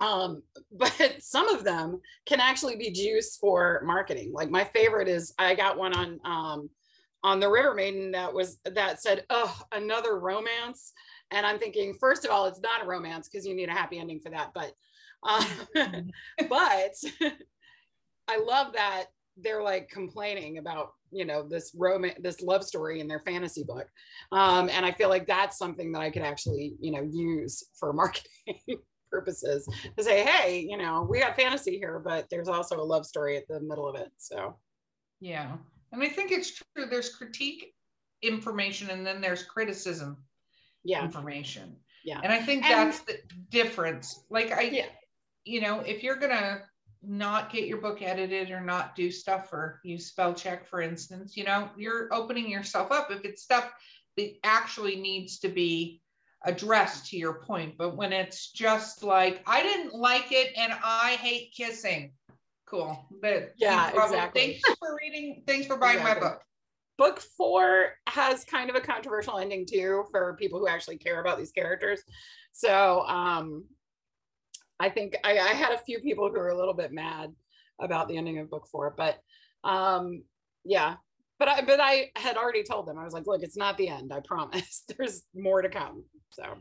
um, but some of them can actually be juice for marketing. Like my favorite is I got one on um, on the River Maiden that was that said, "Oh, another romance," and I'm thinking, first of all, it's not a romance because you need a happy ending for that, but uh, but I love that they're like complaining about you know this romance this love story in their fantasy book. Um, and i feel like that's something that i could actually you know use for marketing purposes to say hey you know we got fantasy here but there's also a love story at the middle of it so. Yeah and i think it's true there's critique information and then there's criticism yeah. information. Yeah. And i think And- that's the difference like i yeah. you know, if you're gonna not get your book edited or not do stuff or use spell check, for instance, you know, you're opening yourself up if it's stuff that actually needs to be addressed to your point. But when it's just like, I didn't like it and I hate kissing. Cool. But Yeah, exactly. Thanks for reading. Thanks for buying Exactly. my book. book four has kind of a controversial ending too for people who actually care about these characters so um i think I, I had a few people who were a little bit mad about the ending of book four but um yeah but i but i had already told them i was like look it's not the end i promise there's more to come so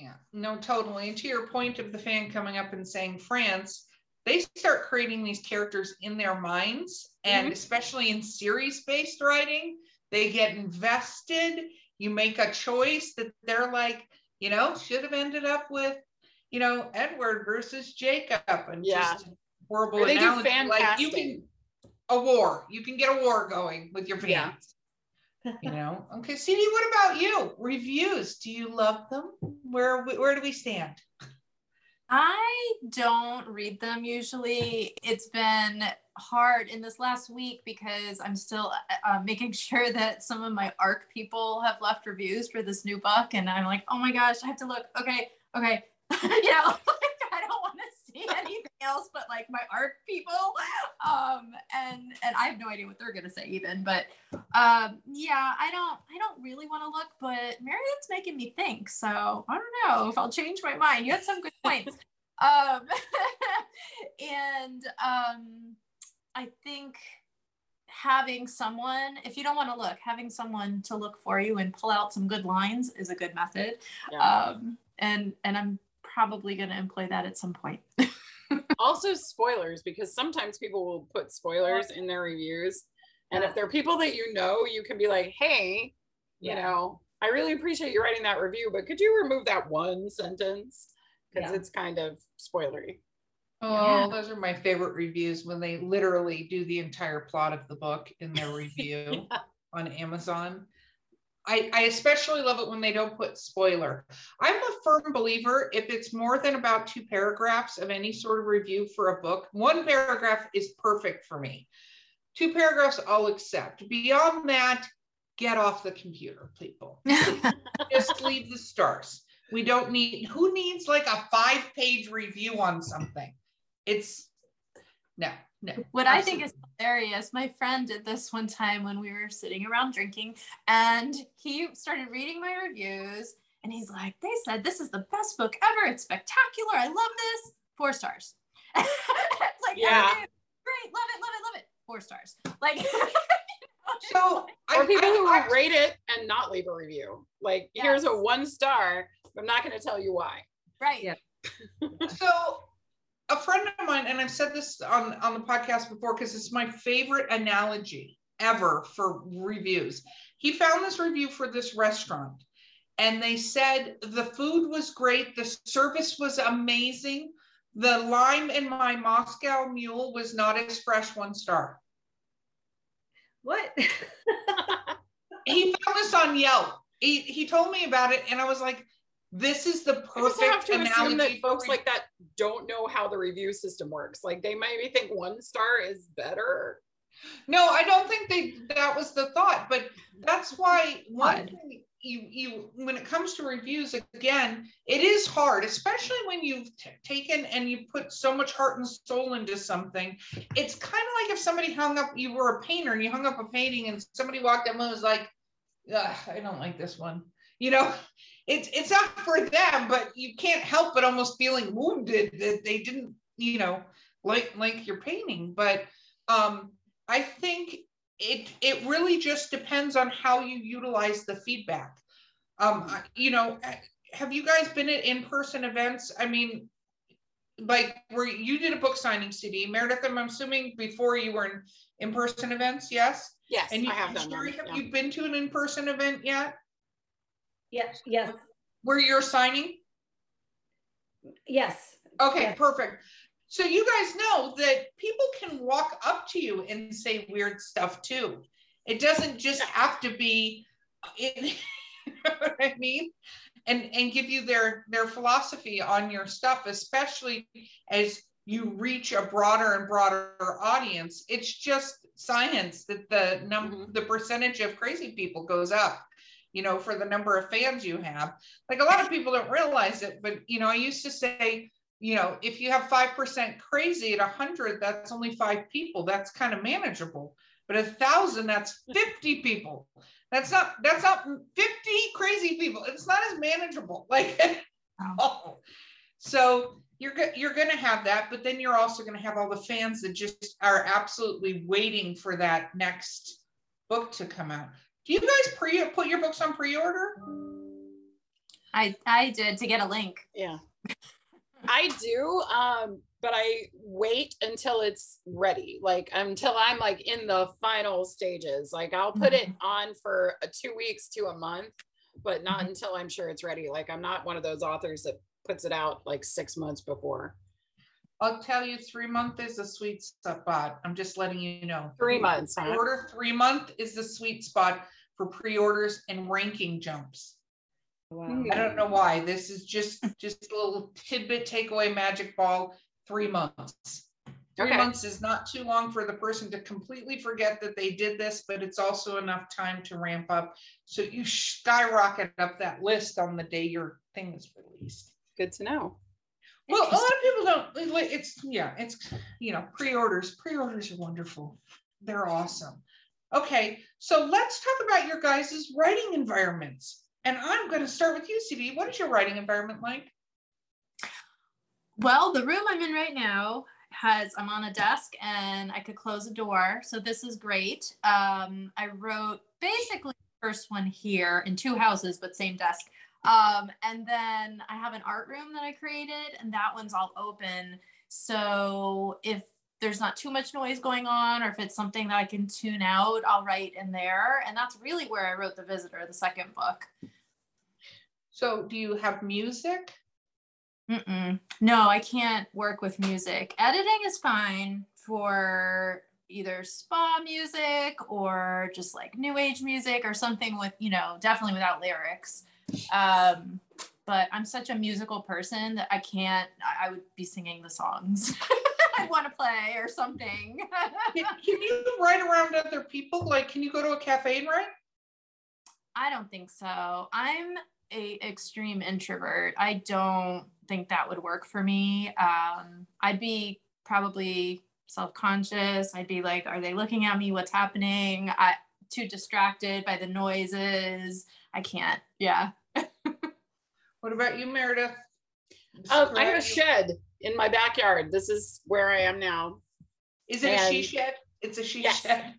Yeah, no, totally. And to your point of the fan coming up and saying France, they start creating these characters in their minds. And mm-hmm. especially in series based writing, they get invested. You make a choice that they're like, you know, should have ended up with, you know, Edward versus Jacob and Yeah. just horrible or they do fan like you can a war. You can get a war going with your pants. Yeah. you know. Okay, CD, what about you? Reviews. Do you love them? Where where do we stand? I don't read them usually. It's been hard in this last week because I'm still uh, making sure that some of my ARC people have left reviews for this new book. And I'm like, oh my gosh, I have to look. Okay, okay. you know, like, I don't want to see anything else but like my ARC people. Um, and and I have no idea what they're gonna say even. But um, yeah, I don't I don't really want to look, but Meredith's making me think. So I don't know if I'll change my mind. You had some good points. um, and um, I think having someone, if you don't want to look, having someone to look for you and pull out some good lines is a good method. yeah. Um, and and I'm probably going to employ that at some point. Also spoilers because sometimes people will put spoilers in their reviews and if they're people that you know you can be like hey you know i really appreciate you writing that review but could you remove that one sentence because Yeah. it's kind of spoilery Oh, Yeah. those are my favorite reviews when they literally do the entire plot of the book in their review on Amazon. I, I especially love it when they don't put spoiler. I'm a firm believer if it's more than about two paragraphs of any sort of review for a book, one paragraph is perfect for me. Two paragraphs I'll accept. Beyond that, get off the computer, people. Just leave the stars. We don't need who needs like a five page review on something. It's no, no. What I think is hilarious, my friend did this one time when we were sitting around drinking, and he started reading my reviews, and he's like, "They said this is the best book ever. It's spectacular. I love this. Four stars. like, Yeah. great. Love it. Love it. Love it. Four stars. Like, so I, or people I- who I- rate it and not leave a review like here's a one star i'm not going to tell you why right. Yeah. so a friend of mine, and I've said this on, on the podcast before because it's my favorite analogy ever for reviews. He found this review for this restaurant and they said the food was great, the service was amazing. The lime in my Moscow mule was not as fresh, one star. What? He found this on Yelp. He, he told me about it, and I was like, this is the perfect I have to assume that folks like that don't know how the review system works. Like they maybe think one star is better. No, I don't think they that was the thought, but that's why one thing you you when it comes to reviews again, it is hard, especially when you've t- taken and you put so much heart and soul into something. It's kind of like if somebody hung up, you were a painter and you hung up a painting, and somebody walked up and was like, "Ugh, "I don't like this one," you know. It's it's not for them, but you can't help but almost feeling wounded that they didn't, you know, like like your painting. But um, I think it it really just depends on how you utilize the feedback. Um, you know, have you guys been at in-person events? I mean, like where you did a book signing CD, Meredith. I'm assuming before you were in in-person events, yes. Yes, And you, I have done have yeah. you been to an in-person event yet Yes, yes, where you're signing? yes. Okay, Yeah. perfect. So you guys know that people can walk up to you and say weird stuff too. It doesn't just have to be in you know what I mean? And and give you their their philosophy on your stuff, especially as you reach a broader and broader audience. It's just science that the number mm-hmm. the percentage of crazy people goes up you know for the number of fans you have like a lot of people don't realize it but you know i used to say you know, if you have 5% crazy at 100, that's only five people. That's kind of manageable. But a thousand, that's 50 people. That's not, that's not 50 crazy people. It's not as manageable. Like, oh. so you're, you're going to have that, but then you're also going to have all the fans that just are absolutely waiting for that next book to come out. Do you guys pre put your books on pre-order? I I did to get a link. Yeah. I do, um, but I wait until it's ready, like until I'm like in the final stages. Like I'll put it on for a two weeks to a month, but not Mhm. until I'm sure it's ready. Like I'm not one of those authors that puts it out like six months before. I'll tell you, three month is a sweet spot. I'm just letting you know. Three months, huh? Order three month is the sweet spot for pre-orders and ranking jumps. Wow. I don't know why. This is just just a little tidbit takeaway magic ball. Three months. Three Okay. months is not too long for the person to completely forget that they did this, but it's also enough time to ramp up. So you skyrocket up that list on the day your thing is released. Good to know. Well, It's yeah, it's you know, pre-orders. Pre-orders are wonderful. They're awesome. Okay, so let's talk about your guys' writing environments. And I'm going to start with you, CD. What is your writing environment like? Well, the room I'm in right now has I'm on a desk and I could close a door, so this is great. Um, I wrote basically first one here in two houses, but same desk. Um, and then I have an art room that I created, and that one's all open. So if there's not too much noise going on, or if it's something that I can tune out, I'll write in there. And that's really where I wrote The Visitor, the second book. So, do you have music? Mm-mm. No, I can't work with music. Editing is fine for either spa music or just like new age music or something with, you know, definitely without lyrics. Um, but I'm such a musical person that I can't, I, would be singing the songs I want to play or something. Can, can you write around other people? Like, can you go to a cafe and write? I don't think so. I'm a extreme introvert. I don't think that would work for me. Um, I'd be probably self-conscious. I'd be like, are they looking at me? What's happening? I too distracted by the noises. I can't. Yeah. What about you, Meredith? Um, I have a shed in my backyard. This is where I am now. Is it a she shed? It's a she Yes. shed.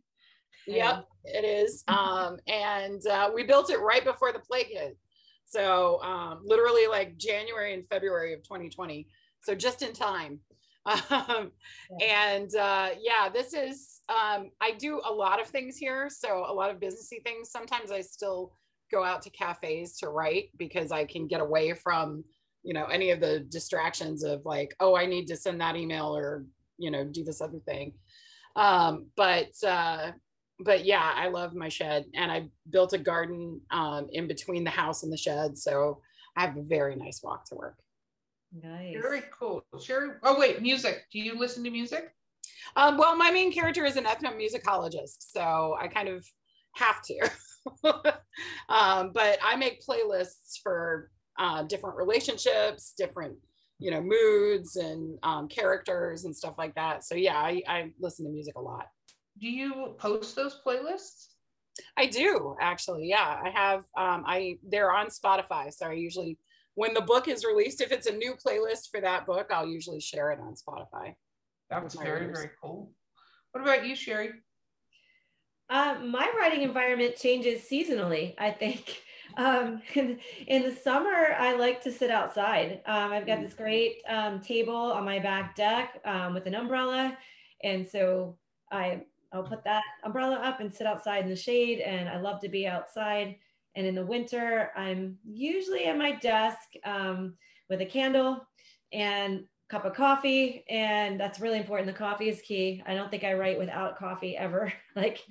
Yep, it is. Um, and uh, we built it right before the plague hit. So um, literally like January and February of 2020. So just in time. Um, and uh, yeah, this is, um, I do a lot of things here. So a lot of businessy things. Sometimes I still go out to cafes to write because I can get away from, you know, any of the distractions of like, oh, I need to send that email or, you know, do this other thing. Um, but, uh, but yeah, I love my shed and I built a garden um, in between the house and the shed. So I have a very nice walk to work. Nice. Very cool. Sherry. Oh wait, music. Do you listen to music? Um, well, my main character is an ethnomusicologist, so I kind of have to. um, but I make playlists for uh, different relationships, different you know moods and um, characters and stuff like that. So yeah, I, I listen to music a lot. Do you post those playlists? I do actually. Yeah, I have. Um, I they're on Spotify, so I usually when the book is released, if it's a new playlist for that book, I'll usually share it on Spotify. That's my very, readers. very cool. What about you, Sherry? Uh, my writing environment changes seasonally, I think. Um, in, in, the summer, I like to sit outside. Um, I've got this great um, table on my back deck um, with an umbrella. And so I, I'll put that umbrella up and sit outside in the shade. And I love to be outside. And in the winter, I'm usually at my desk um, with a candle and cup of coffee and that's really important. The coffee is key. I don't think i write without coffee ever. Like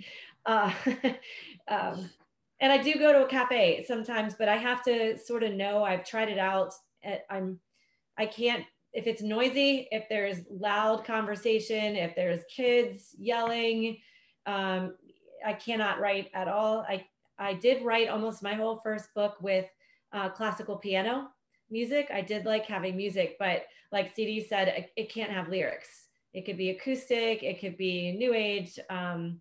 uh, um, and i do go to a cafe sometimes but i have to sort of know. I've tried it out. I'm i can't if it's noisy if there's loud conversation if there's kids yelling um, i cannot write at all. I i did write almost my whole first book with uh, classical piano music i did like having music but like CD said, it, can't have lyrics. It could be acoustic, it could be new age, um,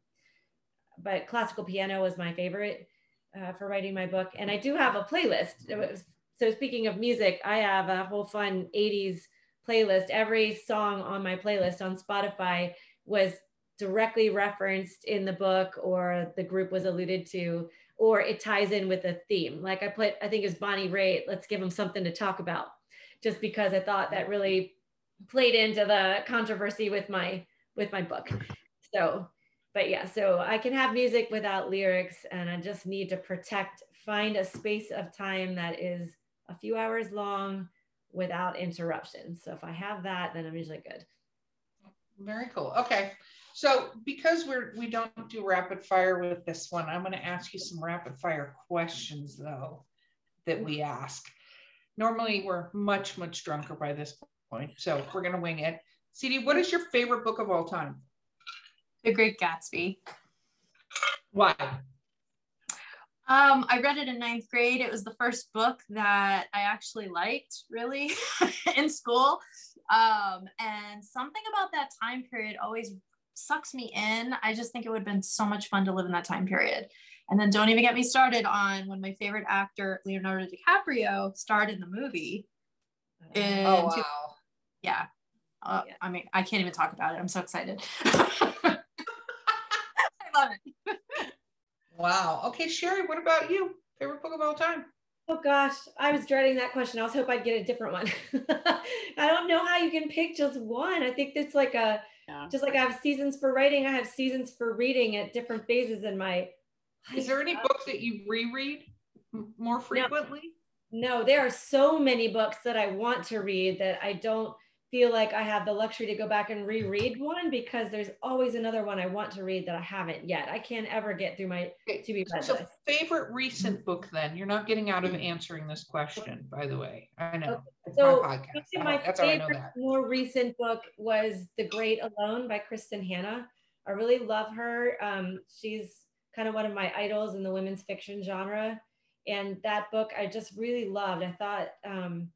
but classical piano was my favorite uh, for writing my book. And I do have a playlist. So speaking of music, I have a whole fun 80s playlist. Every song on my playlist on Spotify was directly referenced in the book or the group was alluded to or it ties in with a theme. Like I put, I think it's Bonnie Raitt, let's give them something to talk about just because I thought that really played into the controversy with my with my book. So, but yeah, so I can have music without lyrics and I just need to protect find a space of time that is a few hours long without interruption. So if I have that, then I'm usually good. Very cool. Okay. So because we're we don't do rapid fire with this one, I'm going to ask you some rapid fire questions though that we ask. Normally, we're much, much drunker by this point. So we're going to wing it. CD, what is your favorite book of all time? The Great Gatsby. Why? Um, I read it in ninth grade. It was the first book that I actually liked, really, in school. Um, and something about that time period always sucks me in. I just think it would have been so much fun to live in that time period. And then don't even get me started on when my favorite actor, Leonardo DiCaprio, starred in the movie. In oh, wow. Two- yeah. Uh, yeah. I mean, I can't even talk about it. I'm so excited. I love it. wow. Okay, Sherry, what about you? Favorite book of all time? Oh gosh, I was dreading that question. I was hoping I'd get a different one. I don't know how you can pick just one. I think it's like a yeah. just like I have seasons for writing, I have seasons for reading at different phases in my is there any uh, books that you reread more frequently? No, no, there are so many books that I want to read that I don't feel like I have the luxury to go back and reread one because there's always another one I want to read that I haven't yet. I can't ever get through my okay. to be read. So, favorite recent book then? You're not getting out of answering this question, by the way. I know. Okay. So, my, my favorite more recent book was The Great Alone by Kristin Hannah. I really love her. Um, she's kind of one of my idols in the women's fiction genre. And that book I just really loved. I thought um,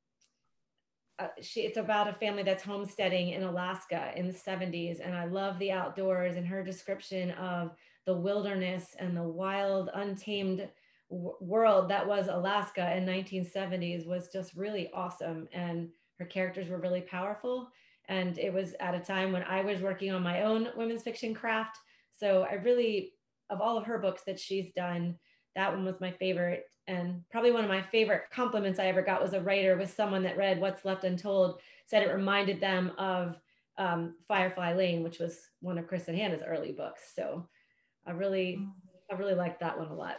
uh, she, it's about a family that's homesteading in Alaska in the 70s. And I love the outdoors and her description of the wilderness and the wild, untamed world that was Alaska in 1970s was just really awesome. And her characters were really powerful. And it was at a time when I was working on my own women's fiction craft. So I really of all of her books that she's done, that one was my favorite. And probably one of my favorite compliments I ever got was a writer with someone that read What's Left Untold, said it reminded them of um, Firefly Lane, which was one of Kristin Hannah's early books. So I really, I really liked that one a lot.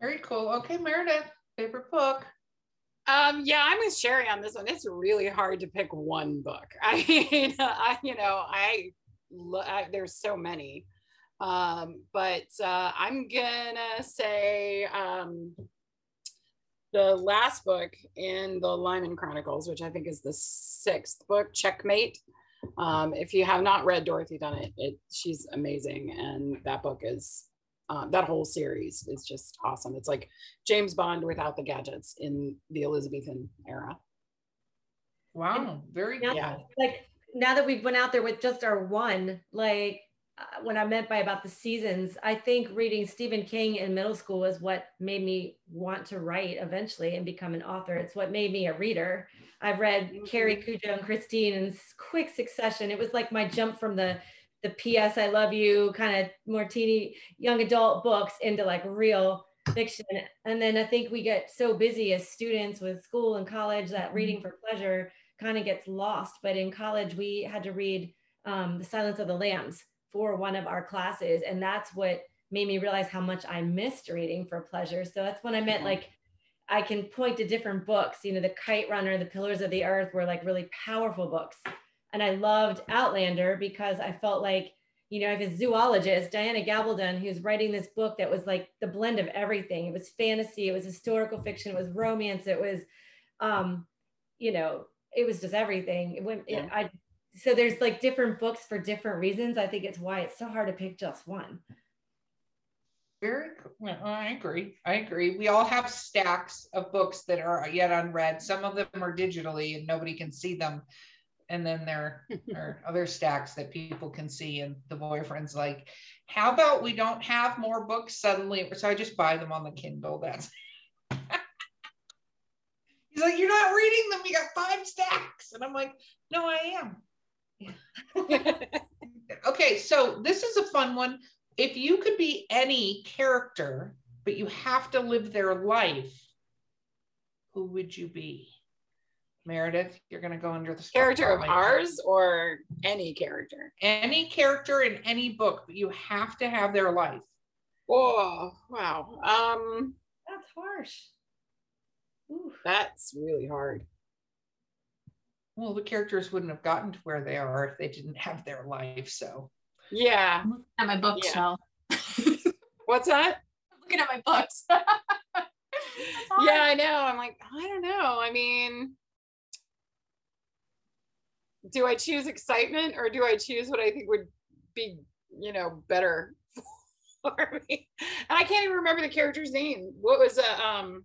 Very cool. Okay, Meredith, favorite book. Um, yeah, I'm with Sherry on this one. It's really hard to pick one book. I mean, I, you know, I, I there's so many. Um, but uh, I'm gonna say um, the last book in the Lymond Chronicles, which I think is the sixth book, Checkmate. Um, if you have not read Dorothy Dunnett, it she's amazing, and that book is uh, that whole series is just awesome. It's like James Bond without the gadgets in the Elizabethan era. Wow, very good. Yeah. Like now that we've went out there with just our one, like uh, what I meant by about the seasons, I think reading Stephen King in middle school is what made me want to write eventually and become an author. It's what made me a reader. I've read mm-hmm. Carrie Cujo and Christine in quick succession. It was like my jump from the the ps i love you kind of more teeny young adult books into like real fiction and then i think we get so busy as students with school and college that reading for pleasure kind of gets lost but in college we had to read um, the silence of the lambs for one of our classes and that's what made me realize how much i missed reading for pleasure so that's when i meant like I can point to different books. You know, The Kite Runner, The Pillars of the Earth were like really powerful books. And I loved Outlander because I felt like, you know, I have a zoologist, Diana Gabaldon, who's writing this book that was like the blend of everything. It was fantasy, it was historical fiction, it was romance, it was, um, you know, it was just everything. It went, it, I, so there's like different books for different reasons. I think it's why it's so hard to pick just one. Very, well, I agree. I agree. We all have stacks of books that are yet unread. Some of them are digitally and nobody can see them. And then there are other stacks that people can see. And the boyfriend's like, how about we don't have more books suddenly? So I just buy them on the Kindle. That's he's like, You're not reading them. You got five stacks. And I'm like, No, I am. okay, so this is a fun one if you could be any character, but you have to live their life, who would you be? Meredith, you're going to go under the character of ours or any character? Any character in any book, but you have to have their life. Oh, wow. Um, That's harsh. Ooh. That's really hard. Well, the characters wouldn't have gotten to where they are if they didn't have their life. So yeah. I'm looking at my bookshelf. Yeah. What's that? I'm looking at my books. yeah, I know. I'm like, I don't know. I mean, do I choose excitement or do I choose what I think would be, you know, better for me? And I can't even remember the character's name. What was uh, um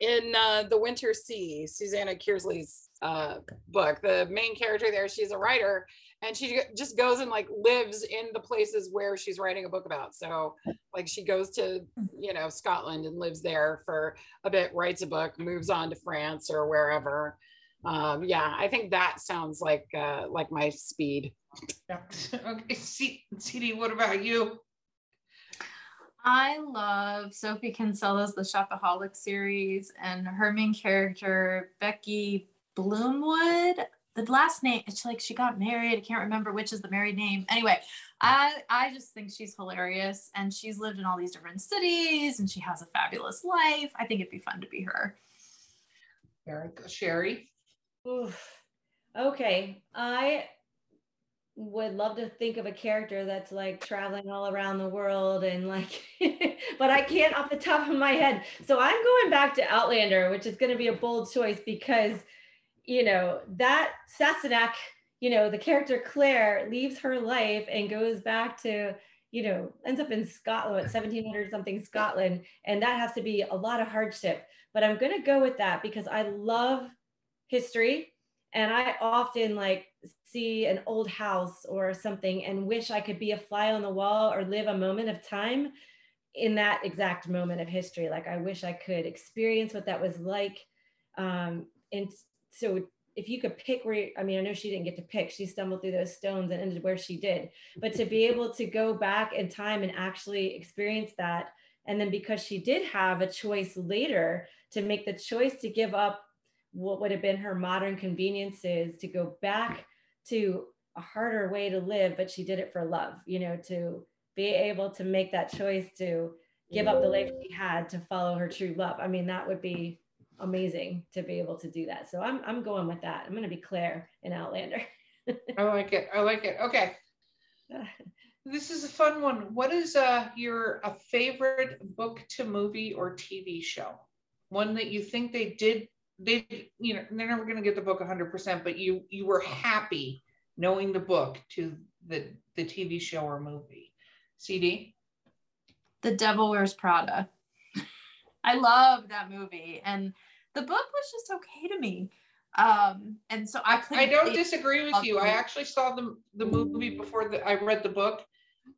in uh, the Winter Sea, Susanna Kearsley's uh, book. The main character there, she's a writer, and she just goes and like lives in the places where she's writing a book about so like she goes to you know scotland and lives there for a bit writes a book moves on to france or wherever um yeah i think that sounds like uh like my speed yeah. okay C- cd what about you I love Sophie Kinsella's The Shopaholic series and her main character, Becky Bloomwood. The last name it's like she got married. I can't remember which is the married name. Anyway i i just think she's hilarious and she's lived in all these different cities and she has a fabulous life. I think it'd be fun to be her. Very good sherry? Oof. okay i would love to think of a character that's like traveling all around the world and like but i can't off the top of my head so i'm going back to outlander which is going to be a bold choice because you know, that Sassenach, you know, the character Claire leaves her life and goes back to, you know, ends up in Scotland, 1700 something Scotland. And that has to be a lot of hardship. But I'm going to go with that because I love history. And I often like see an old house or something and wish I could be a fly on the wall or live a moment of time in that exact moment of history. Like I wish I could experience what that was like. Um, and so if you could pick where i mean i know she didn't get to pick she stumbled through those stones and ended where she did but to be able to go back in time and actually experience that and then because she did have a choice later to make the choice to give up what would have been her modern conveniences to go back to a harder way to live but she did it for love you know to be able to make that choice to give up the life she had to follow her true love i mean that would be amazing to be able to do that. So I'm I'm going with that. I'm going to be Claire in Outlander. I like it. I like it. Okay. This is a fun one. What is uh your a favorite book to movie or TV show? One that you think they did they you know they're never going to get the book 100% but you you were happy knowing the book to the the TV show or movie. CD? The Devil Wears Prada. I love that movie and the book was just okay to me. Um, and so I I don't disagree with you. I actually saw the the movie before the, I read the book,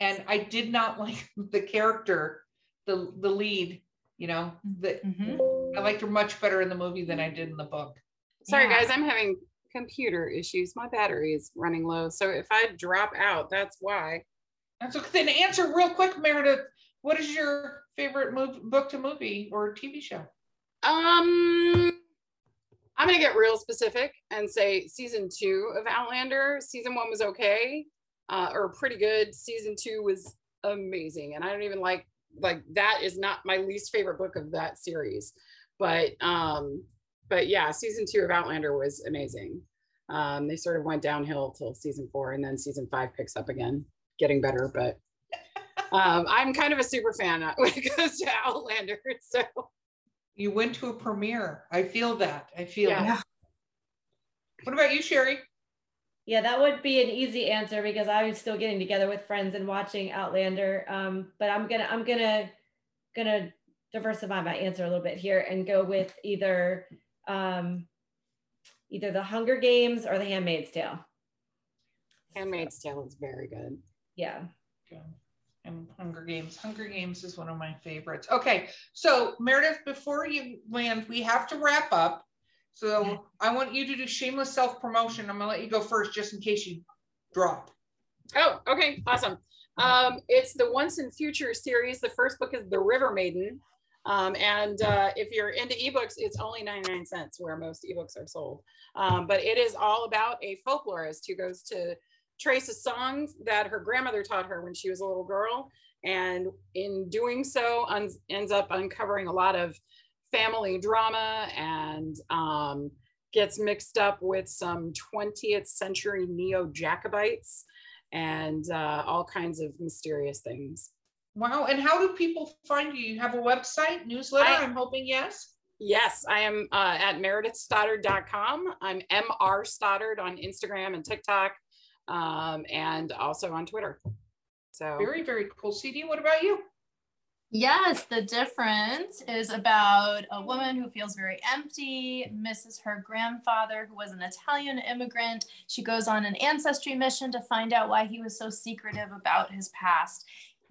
and I did not like the character, the the lead. You know, the mm-hmm. I liked her much better in the movie than I did in the book. Sorry, yeah. guys, I'm having computer issues. My battery is running low. So if I drop out, that's why. That's okay. Then answer real quick, Meredith. What is your favorite move, book to movie or TV show? Um, I'm gonna get real specific and say season two of Outlander. Season one was okay, uh, or pretty good. Season two was amazing, and I don't even like like that is not my least favorite book of that series, but um, but yeah, season two of Outlander was amazing. Um, they sort of went downhill till season four, and then season five picks up again, getting better. But um, I'm kind of a super fan when it goes to Outlander, so. You went to a premiere. I feel that. I feel Yeah. that. What about you, Sherry? Yeah, that would be an easy answer because I was still getting together with friends and watching Outlander. Um, but I'm gonna I'm gonna gonna diversify my answer a little bit here and go with either um, either the Hunger Games or the Handmaid's Tale. Handmaid's Tale is very good. Yeah. And Hunger Games. Hunger Games is one of my favorites. Okay, so Meredith, before you land, we have to wrap up. So I want you to do shameless self promotion. I'm gonna let you go first, just in case you drop. Oh, okay, awesome. Um, it's the Once and Future series. The first book is The River Maiden. Um, and uh, if you're into ebooks, it's only 99 cents where most ebooks are sold. Um, but it is all about a folklorist who goes to trace a song that her grandmother taught her when she was a little girl. And in doing so, ends up uncovering a lot of family drama and um, gets mixed up with some 20th century neo Jacobites and uh, all kinds of mysterious things. Wow. And how do people find you? You have a website, newsletter? I- I'm hoping yes. Yes, I am uh, at meredithstoddard.com. I'm MR Stoddard on Instagram and TikTok, um, and also on Twitter. So Very, very cool. CD, what about you? Yes, the difference is about a woman who feels very empty, misses her grandfather, who was an Italian immigrant. She goes on an ancestry mission to find out why he was so secretive about his past.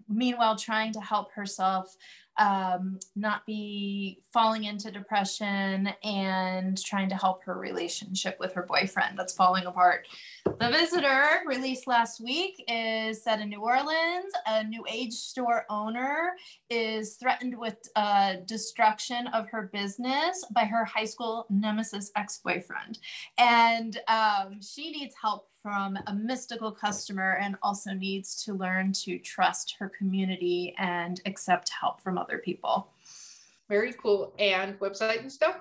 Meanwhile, trying to help herself um, not be falling into depression and trying to help her relationship with her boyfriend that's falling apart. The Visitor, released last week, is set in New Orleans. A new age store owner is threatened with uh, destruction of her business by her high school nemesis ex boyfriend. And um, she needs help from a mystical customer and also needs to learn to trust her community and accept help from other people. Very cool. And website and stuff?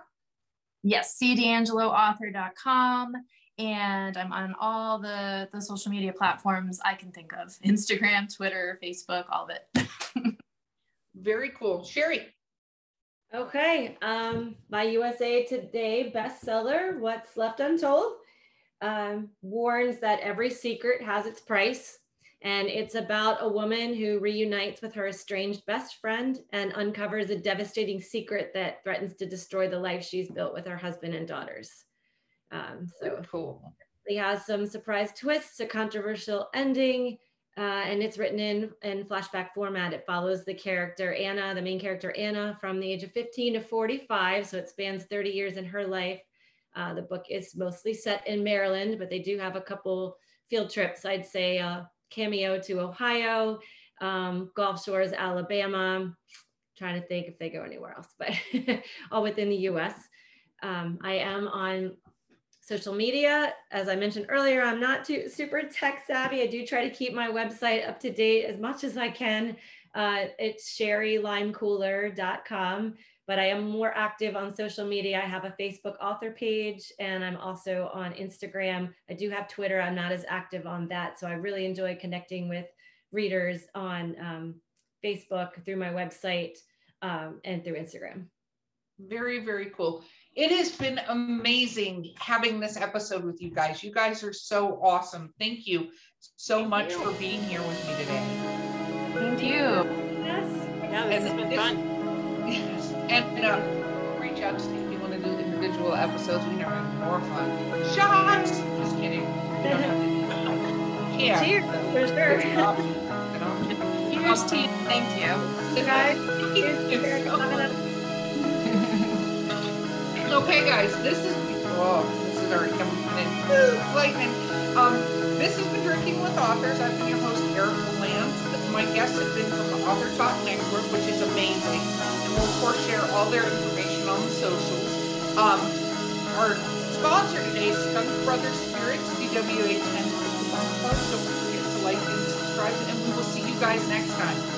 Yes, cdangeloauthor.com. And I'm on all the, the social media platforms I can think of Instagram, Twitter, Facebook, all of it. Very cool. Sherry. Okay. Um, my USA Today bestseller, What's Left Untold, um, warns that every secret has its price. And it's about a woman who reunites with her estranged best friend and uncovers a devastating secret that threatens to destroy the life she's built with her husband and daughters. Um, so cool. it has some surprise twists, a controversial ending, uh, and it's written in in flashback format. It follows the character Anna, the main character Anna, from the age of 15 to 45. So it spans 30 years in her life. Uh, the book is mostly set in Maryland, but they do have a couple field trips. I'd say a cameo to Ohio, um, Gulf Shores, Alabama. trying to think if they go anywhere else, but all within the U.S. Um, I am on social media. As I mentioned earlier, I'm not too super tech savvy. I do try to keep my website up to date as much as I can. Uh, it's sherrylimecooler.com, but I am more active on social media. I have a Facebook author page and I'm also on Instagram. I do have Twitter. I'm not as active on that. So I really enjoy connecting with readers on um, Facebook through my website um, and through Instagram. Very, very cool. It has been amazing having this episode with you guys. You guys are so awesome. Thank you so Thank much you. for being here with me today. Thank you. Yes. yeah, this has been this- fun. Yes. And uh, reach out to see if you want to do individual episodes. We know it's more fun. Shots! Just kidding. You don't have to do that. Yeah. Cheers, for sure. Good option. Good option. Here's to you. Thank you. Good guys. Cheers for coming up. Okay, guys, this is oh, this is already coming in. Lightning. Um, this has been Drinking with Authors. I've been your host, Erica Lance. My guests have been from the Author Talk Network, which is amazing. We'll, of course, share all their information on the socials. Um, our sponsor today is Skunk Brothers Spirits, DWA 10 Don't forget to like and subscribe, and we will see you guys next time.